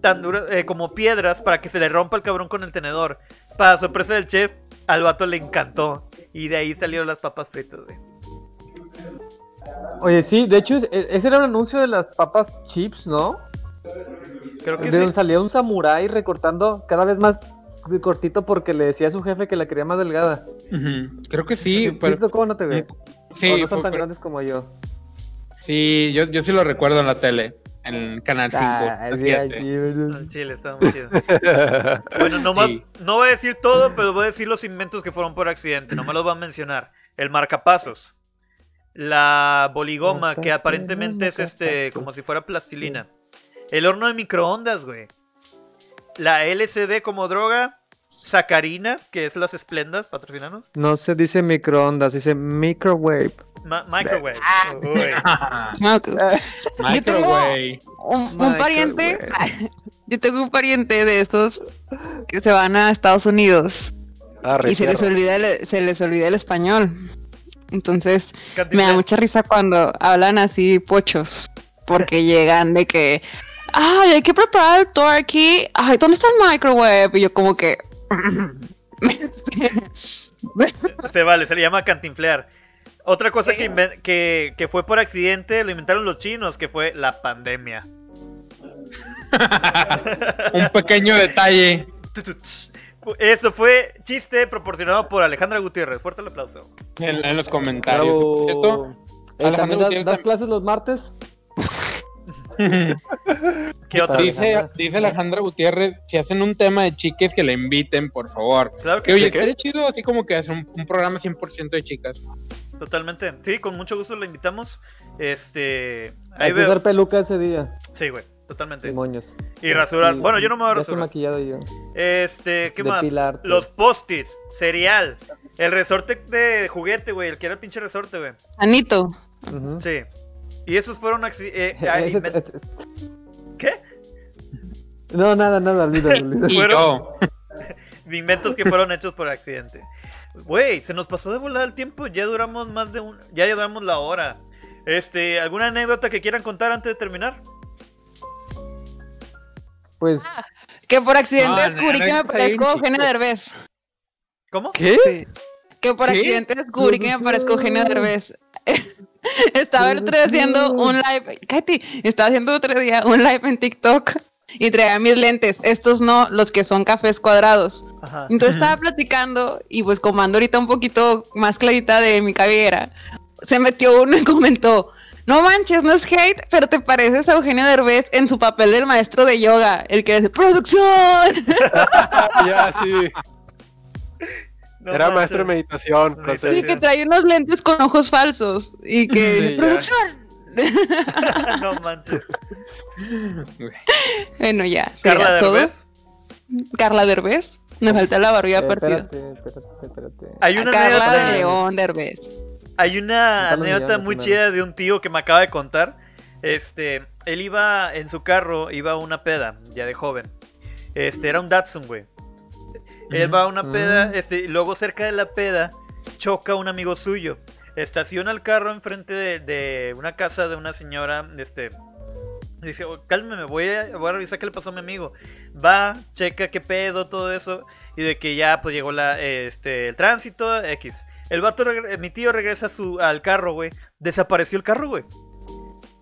Speaker 2: tan duras eh, como piedras para que se le rompa el cabrón con el tenedor. Para sorpresa del chef, al vato le encantó. Y de ahí salieron las papas fritas, güey.
Speaker 3: Oye, sí, de hecho, es- e- ese era un anuncio de las papas chips, ¿no?
Speaker 2: Creo que
Speaker 3: De
Speaker 2: sí.
Speaker 3: donde salía un samurái recortando cada vez más cortito porque le decía a su jefe que la quería más delgada.
Speaker 1: Creo que sí,
Speaker 3: ¿Sí
Speaker 1: pero.
Speaker 3: te tocó o no te ve?
Speaker 1: Sí,
Speaker 3: ¿O no
Speaker 1: fue-
Speaker 3: son tan grandes como yo.
Speaker 1: sí yo, yo sí lo recuerdo en la tele, en Canal 5.
Speaker 3: Ah,
Speaker 2: chile, está muy chido. Bueno, no, no voy a decir todo, pero voy a decir los inventos que fueron por accidente. No me los voy a mencionar. El marcapasos. La boligoma, que aparentemente es este, como si fuera plastilina. El horno de microondas, güey. La LCD como droga. Sacarina, que es las esplendas, patrocinanos.
Speaker 3: No se dice microondas, dice microwave.
Speaker 2: Ma- microwave.
Speaker 4: Ah. Que-
Speaker 1: Microwave.
Speaker 4: un, pariente, yo tengo un pariente de esos que se van a Estados Unidos
Speaker 5: Ah,
Speaker 4: y se les olvida el, se les olvida el español. Entonces me da mucha risa cuando hablan así pochos, porque llegan de que, ay, hay que preparar el turkey, ay, ¿dónde está el microwave? Y yo como que...
Speaker 2: Se vale, se le llama cantinflear. Otra cosa que, que, que fue por accidente, lo inventaron los chinos, que fue la pandemia.
Speaker 1: Un pequeño detalle.
Speaker 2: Eso fue chiste proporcionado por Alejandra Gutiérrez. Fuerte el aplauso.
Speaker 1: En, en los comentarios. Cierto,
Speaker 3: ¿también das-
Speaker 1: Gutiérrez
Speaker 3: das
Speaker 1: tam-
Speaker 3: clases los martes?
Speaker 2: ¿Qué otra?
Speaker 1: Dice,
Speaker 3: Alejandra.
Speaker 1: dice Alejandra Gutiérrez, si hacen un tema de chiques, que la inviten, por favor.
Speaker 2: Claro
Speaker 1: Que
Speaker 2: que
Speaker 1: oye,
Speaker 2: sí,
Speaker 1: estaría chido así como que hacer un, un programa 100% de chicas.
Speaker 2: totalmente. Sí, con mucho gusto la invitamos. Este. Ahí
Speaker 3: Hay que
Speaker 2: veo.
Speaker 3: usar peluca ese día.
Speaker 2: Sí, güey, totalmente.
Speaker 3: Demonios.
Speaker 2: Y rasurar. Bueno, yo no me voy a
Speaker 3: Ya estoy maquillado yo.
Speaker 2: Este, ¿qué más? Los post-its, cereal. El resorte de juguete, güey. El que era el pinche resorte, güey.
Speaker 4: Anito.
Speaker 2: Sí. Y esos fueron eh, ah, ¿Qué?
Speaker 3: No, nada, nada, olvídalo.
Speaker 1: Y
Speaker 2: Fueron- inventos que fueron hechos por accidente. Güey, se nos pasó de volar el tiempo. Ya duramos más de un. Ya llevamos la hora. Este, ¿alguna anécdota que quieran contar antes de terminar?
Speaker 3: Pues,
Speaker 4: Que por accidente
Speaker 1: No,
Speaker 4: descubrí
Speaker 1: no,
Speaker 4: que me parezco Eugenio. Derbez.
Speaker 2: ¿Cómo?
Speaker 5: ¿Qué?
Speaker 4: Sí. Que por
Speaker 1: ¿Qué?
Speaker 4: accidente descubrí que me parezco Eugenio Derbez. estaba el otro día haciendo un live, Katy, estaba haciendo otro día un live en TikTok y traía mis lentes, estos no, los que son cafés cuadrados.
Speaker 2: Ajá.
Speaker 4: Entonces estaba platicando y pues como ando ahorita un poquito más clarita de mi cabellera, se metió uno y comentó, no manches, no es hate, pero te pareces a Eugenio Derbez en su papel del maestro de yoga, el que dice, ¡producción!
Speaker 5: ya, sí.
Speaker 2: No
Speaker 5: Era
Speaker 2: manches.
Speaker 5: maestro de meditación.
Speaker 4: Y que trae unos lentes con ojos falsos y que
Speaker 5: Sí.
Speaker 4: ¡producción!
Speaker 2: no manches.
Speaker 4: Bueno, ya.
Speaker 2: Carla. Derbez.
Speaker 4: Carla Derbez. Me falta la barbilla
Speaker 3: eh,
Speaker 4: partida.
Speaker 3: espérate, espérate, espérate.
Speaker 2: Hay
Speaker 4: A
Speaker 2: una
Speaker 4: Carla
Speaker 2: anécdota,
Speaker 4: de León Derbez.
Speaker 2: hay una anécdota muy chida de un tío que me acaba de contar. Este, él iba en su carro, iba a una peda, ya de joven. Este, era un Datsun, güey. Él va a una peda, este, luego cerca de la peda choca un amigo suyo. Estaciona el carro enfrente de, de una casa de una señora, este, dice, "Oh, cálmeme, voy a, voy a revisar qué le pasó a mi amigo. Va, checa qué pedo, todo eso, y de que ya pues llegó la, este, el tránsito, X. El vato, mi tío regresa a su, al carro, güey. Desapareció el carro, güey.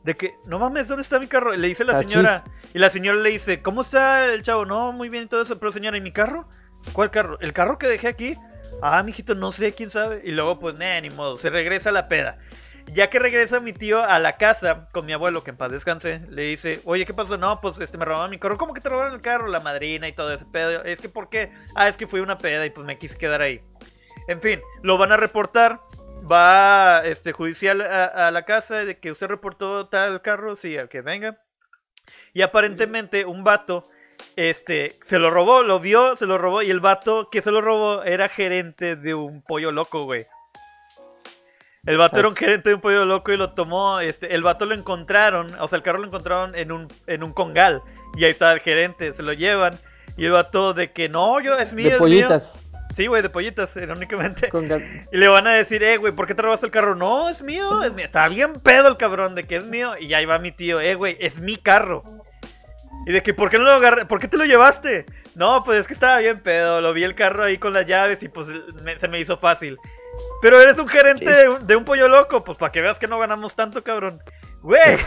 Speaker 2: De que, no mames, ¿dónde está mi carro? Le dice la
Speaker 3: Achis.
Speaker 2: señora. Y la señora le dice, ¿cómo está el chavo? No, muy bien y todo eso. Pero señora, ¿y mi carro? ¿Cuál carro? ¿El carro que dejé aquí? Ah, mijito, no sé, quién sabe. Y luego, pues, nah, ni modo, se regresa a la peda. Ya que regresa mi tío a la casa con mi abuelo, que en paz descanse, le dice, oye, ¿qué pasó? No, pues este me robaron mi carro. ¿Cómo que te robaron el carro? La madrina y todo ese pedo. Es que, ¿por qué? Ah, es que fui una peda y pues me quise quedar ahí. En fin, lo van a reportar. Va este judicial a, a la casa de que usted reportó tal carro, sí, al que venga. Y aparentemente un vato este se lo robó, lo vio, se lo robó y el vato que se lo robó era gerente de un pollo loco, güey. El vato era un gerente de un pollo loco y lo tomó, este, el vato lo encontraron, o sea, el carro lo encontraron en un, en un congal y ahí estaba el gerente, se lo llevan y el vato de que no, yo es mío,
Speaker 3: De
Speaker 2: es mío.
Speaker 3: pollitas.
Speaker 2: Sí, güey, de pollitas, irónicamente.
Speaker 3: Con gal-
Speaker 2: Y le van a decir, eh, güey, ¿por qué te robaste el carro? No, es mío, es mío. Está bien pedo el cabrón de que es mío. Y ahí va mi tío, eh, güey, es mi carro. Y de que, ¿por qué no lo agarré? ¿Por qué te lo llevaste? No, pues es que estaba bien pedo. Lo vi el carro ahí con las llaves y pues me- se me hizo fácil. Pero eres un gerente
Speaker 4: Sí.
Speaker 2: de, un, de un pollo loco, pues para que veas que no ganamos tanto, cabrón. Güey.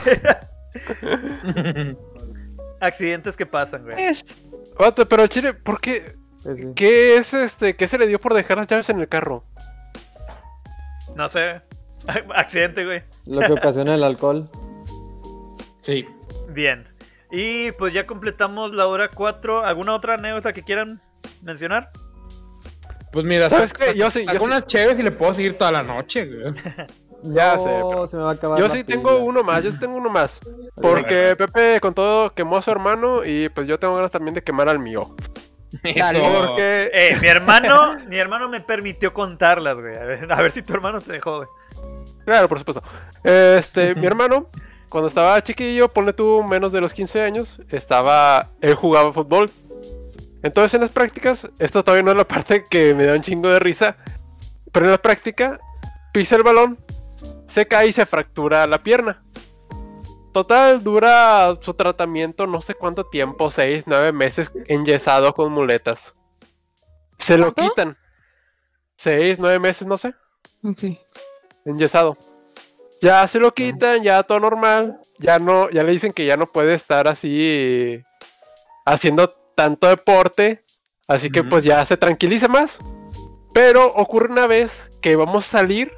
Speaker 2: Accidentes que pasan, güey.
Speaker 4: Es-
Speaker 5: Vato, pero Chile, ¿por qué?
Speaker 3: sí.
Speaker 5: ¿Qué es este? ¿Qué se le dio por dejar las llaves en el carro?
Speaker 2: No sé. Accidente, güey.
Speaker 3: Lo que ocasiona el alcohol.
Speaker 1: Sí.
Speaker 2: Bien. Y pues ya completamos la hora 4. ¿Alguna otra anécdota que quieran mencionar?
Speaker 1: Pues mira,
Speaker 5: ¿Sabes qué? Yo sí, yo
Speaker 1: saco
Speaker 5: sí.
Speaker 1: unas chéves y le puedo seguir toda la noche, güey.
Speaker 5: Ya
Speaker 3: No,
Speaker 5: sé, pero-
Speaker 3: se me va a acabar
Speaker 5: Yo sí
Speaker 3: pila.
Speaker 5: tengo uno más, yo sí tengo uno más. Porque Pepe con todo quemó a su hermano y pues yo tengo ganas también de quemar al mío. Porque
Speaker 2: Eh, mi hermano, mi hermano me permitió contarlas, güey. A ver, a ver si tu hermano te dejó, güey.
Speaker 5: Claro, por supuesto. Este, mi hermano, cuando estaba chiquillo, ponle tú menos de los 15 años, estaba, él jugaba fútbol. Entonces en las prácticas, esto todavía no es la parte que me da un chingo de risa, pero en la práctica, pisa el balón, se cae y se fractura la pierna. Total, dura su tratamiento no sé cuánto tiempo, 6, 9 meses enyesado con muletas. Se lo
Speaker 4: ¿Cuánto?
Speaker 5: quitan. 6, 9 meses, no sé
Speaker 4: Ok.
Speaker 5: enyesado. Ya se lo quitan, ya todo normal. Ya no, ya le dicen que ya no puede estar así haciendo tanto deporte. Así que pues ya se tranquiliza más. Pero ocurre una vez que vamos a salir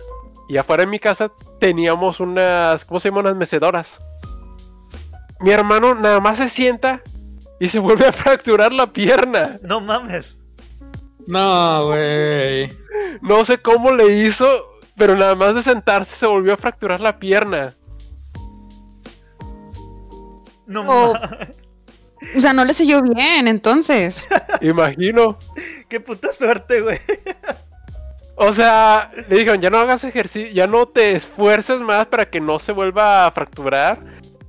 Speaker 5: y afuera de mi casa teníamos unas, ¿cómo se llaman? Unas mecedoras. Mi hermano nada más se sienta y se vuelve a fracturar la pierna.
Speaker 2: No mames.
Speaker 1: No, güey.
Speaker 5: No sé cómo le hizo, pero nada más de sentarse se volvió a fracturar la pierna.
Speaker 2: No
Speaker 4: Oh.
Speaker 2: mames.
Speaker 4: O sea, no le selló bien, entonces.
Speaker 5: Imagino.
Speaker 2: Qué puta suerte, güey.
Speaker 5: O sea, le dijeron, ya no hagas ejercicio, ya no te esfuerces más para que no se vuelva a fracturar.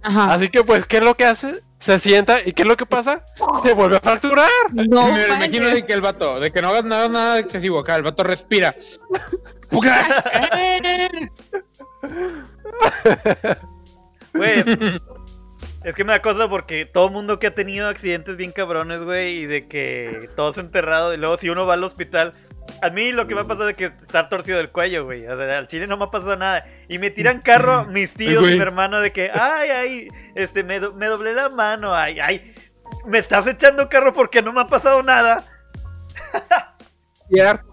Speaker 4: Ajá.
Speaker 5: Así que pues, ¿qué es lo que hace? Se sienta y ¿qué es lo que pasa? Se vuelve a fracturar.
Speaker 4: No,
Speaker 1: me imagino de que el vato, de que no hagas nada, nada excesivo acá, el vato respira.
Speaker 2: Güey. Es que me da cosa porque todo mundo que ha tenido accidentes bien cabrones, güey, y de que todos enterrados, y luego si uno va al hospital, a mí lo que me ha pasado es que estar torcido del cuello, güey. O sea, al chile no me ha pasado nada. Y me tiran carro mis tíos,
Speaker 1: güey.
Speaker 2: mi hermano, de que, ay, ay, este, me, do- me doblé la mano, ay, ay, me estás echando carro porque no me ha pasado nada.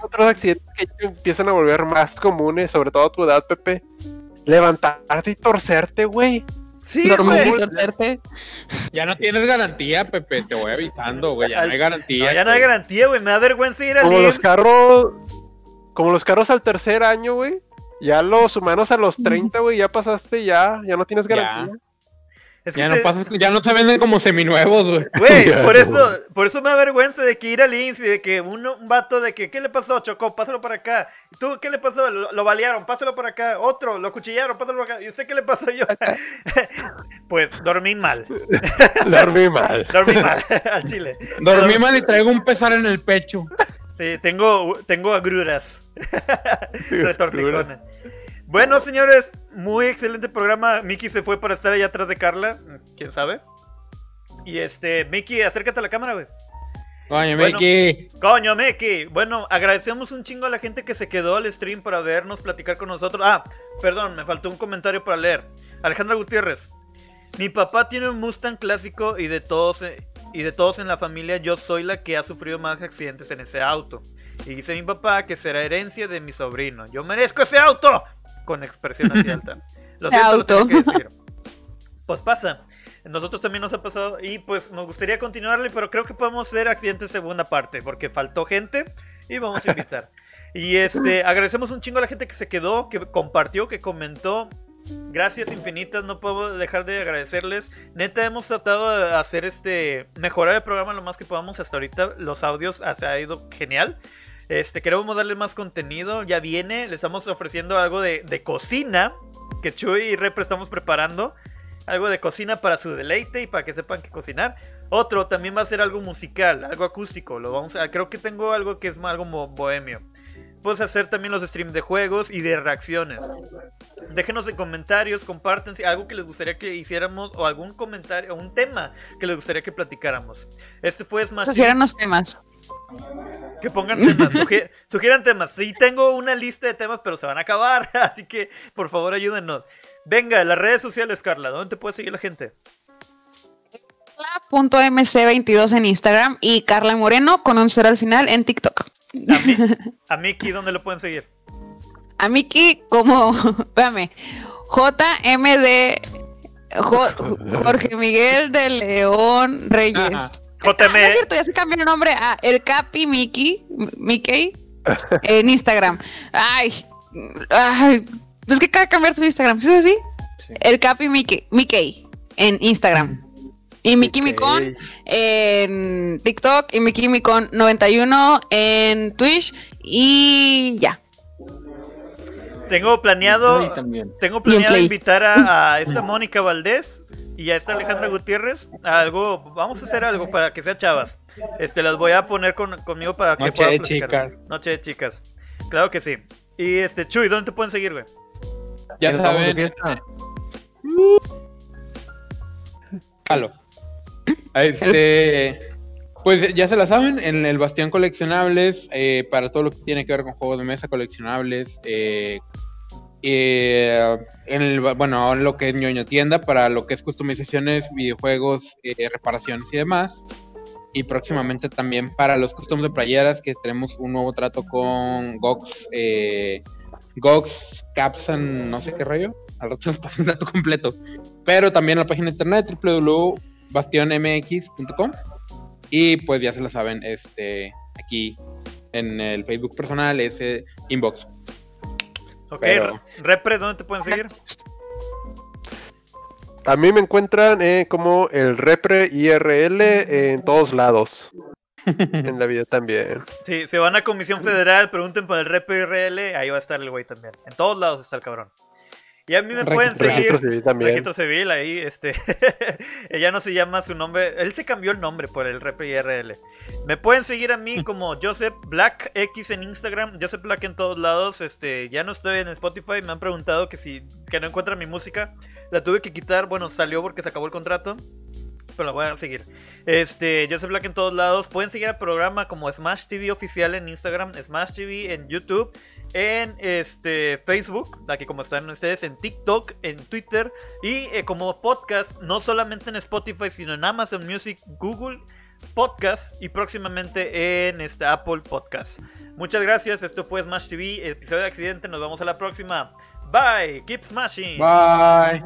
Speaker 5: Otros accidentes que empiezan a volver más comunes, sobre todo a tu edad, Pepe. Levantarte y torcerte, güey.
Speaker 2: Sí, güey.
Speaker 4: torcerte.
Speaker 1: Ya no tienes garantía, Pepe, te voy avisando, güey, ya no hay garantía.
Speaker 2: No, ya no hay garantía, güey. Me da vergüenza ir al
Speaker 5: Como los carros. Como los carros al tercer año, güey. Ya los humanos a los 30, güey, ya pasaste, ya, ya no tienes
Speaker 1: Ya.
Speaker 5: Garantía.
Speaker 2: Es que
Speaker 1: Ya no
Speaker 2: te-
Speaker 1: pasas, ya no se venden como seminuevos, güey.
Speaker 2: Güey, por eso, por eso me da vergüenza de que ir al y de que uno, un vato de que, ¿qué le pasó? Chocó, pásalo para acá. ¿Y ¿Tú qué le pasó? Lo, lo balearon, pásalo para acá. Otro, lo cuchillaron, pásalo para acá. ¿Y usted qué le pasó yo? pues dormí mal.
Speaker 5: Dormí mal.
Speaker 2: Dormí mal al chile.
Speaker 1: Dormí mal y traigo un pesar en el pecho.
Speaker 2: Sí, tengo, tengo agruras. Retortijones. Bueno, señores, muy excelente programa. Mickey se fue para estar allá atrás de Carla. ¿Quién sabe? Y este, Mickey, acércate a la cámara, güey.
Speaker 1: Coño,
Speaker 2: Bueno.
Speaker 1: Mickey.
Speaker 2: Coño, Meki. Bueno, agradecemos un chingo a la gente que se quedó al stream para vernos, platicar con nosotros. Ah, perdón, me faltó un comentario para leer. Alejandra Gutiérrez. Mi papá tiene un Mustang clásico y de todos eh, y de todos en la familia yo soy la que ha sufrido más accidentes en ese auto. Y dice mi papá que será herencia de mi sobrino. Yo merezco ese auto. Con expresión así alta. Lo siento, lo
Speaker 4: auto.
Speaker 2: tenía que decir. Pues pasa. Nosotros también nos ha pasado y pues nos gustaría continuarle, pero creo que podemos hacer accidente segunda parte porque faltó gente y vamos a invitar. y este, agradecemos un chingo a la gente que se quedó, que compartió, que comentó. Gracias infinitas, no puedo dejar de agradecerles. Neta, hemos tratado de hacer este, mejorar el programa lo más que podamos hasta ahorita. Los audios se ha ido genial. Este, queremos darle más contenido, ya viene, le estamos ofreciendo algo de, de cocina que Chuy y Repre estamos preparando. Algo de cocina para su deleite y para que sepan que cocinar. Otro también va a ser algo musical, algo acústico. Lo vamos a, creo que tengo algo que es más algo bohemio. Puedes hacer también los streams de juegos y de reacciones. Déjenos en comentarios, compartan algo que les gustaría que hiciéramos o algún comentario o un tema que les gustaría que platicáramos. Este fue Smash
Speaker 4: los temas.
Speaker 2: Que pongan temas, sugi- sugieran temas. Sí, tengo una lista de temas, pero se van a acabar. Así que, por favor, ayúdenos. Venga, las redes sociales, Carla. ¿Dónde te puede seguir la gente?
Speaker 4: Carla.mc22 en Instagram y Carla Moreno con un cero al final en TikTok.
Speaker 2: A, Mi- a Miki, ¿dónde lo pueden seguir?
Speaker 4: A Miki como, espérame, JMD Jo- Jorge Miguel de León Reyes.
Speaker 1: Ajá.
Speaker 4: Ah, no es
Speaker 2: JM.
Speaker 4: cierto, ya se cambió el nombre a El Capi Miki, Mickey, en Instagram. Ay, ay, es que acaba de cambiar su Instagram, ¿sí es así? El Capi Mickey, Mickey, en Instagram. Y Miki Micón en TikTok y Miki Micón 91 en Twitch y ya.
Speaker 2: Tengo planeado, tengo planeado invitar a, a esta Mónica Valdés y a esta Alejandra Gutiérrez a algo, vamos a hacer algo para que sea chavas. Este, las voy a poner con- conmigo para que
Speaker 1: Noche
Speaker 2: puedan
Speaker 1: de
Speaker 2: platicar.
Speaker 1: chicas.
Speaker 2: Noche de chicas. Claro que sí. Y este, Chuy, ¿dónde te pueden seguir, güey?
Speaker 1: Ya
Speaker 3: ¿Nos vamos de
Speaker 1: saben? Jalo. Este, pues ya se la saben, en el Bastión Coleccionables, eh, para todo lo que tiene que ver con juegos de mesa coleccionables, eh, eh, en el, bueno, en lo que es ñoño tienda, para lo que es customizaciones, videojuegos, eh, reparaciones y demás. Y próximamente también para los customs de playeras, que tenemos un nuevo trato con Gox, Gox, Capsan, no sé qué rollo. Al rato les paso un dato completo. Pero también la página de internet www.bastionmx.com. Y pues ya se la saben, este, aquí en el Facebook personal, ese inbox.
Speaker 2: Ok,
Speaker 1: Pero-
Speaker 2: Repre, ¿dónde te pueden seguir?
Speaker 5: A mí me encuentran eh, como el Repre IRL en todos lados. en la vida también.
Speaker 2: Sí, se van a Comisión Federal, pregunten por el RPRL, ahí va a estar el güey también. En todos lados está el cabrón. Y a mí me pueden
Speaker 1: Registro-
Speaker 2: seguir.
Speaker 5: Registro civil también.
Speaker 2: Registro civil, ahí, este. Ella no se llama su nombre. Él se cambió el nombre por el RPRL. Me pueden seguir a mí como Joseph Black X en Instagram, Joseph Black en todos lados. Este, ya no estoy en Spotify. Me han preguntado que si que no encuentran mi música. La tuve que quitar. Bueno, salió porque se acabó el contrato. Pero la voy a seguir. Este, Joseph Black en todos lados. Pueden seguir al programa como Smash TV oficial en Instagram, Smash TV en YouTube, en este Facebook, aquí como están ustedes, en TikTok, en Twitter y eh, como podcast, no solamente en Spotify, sino en Amazon Music, Google Podcast y próximamente en este Apple Podcast. Muchas gracias, esto fue Smash TV, episodio de accidente, nos vemos a la próxima. Bye, keep smashing.
Speaker 1: Bye.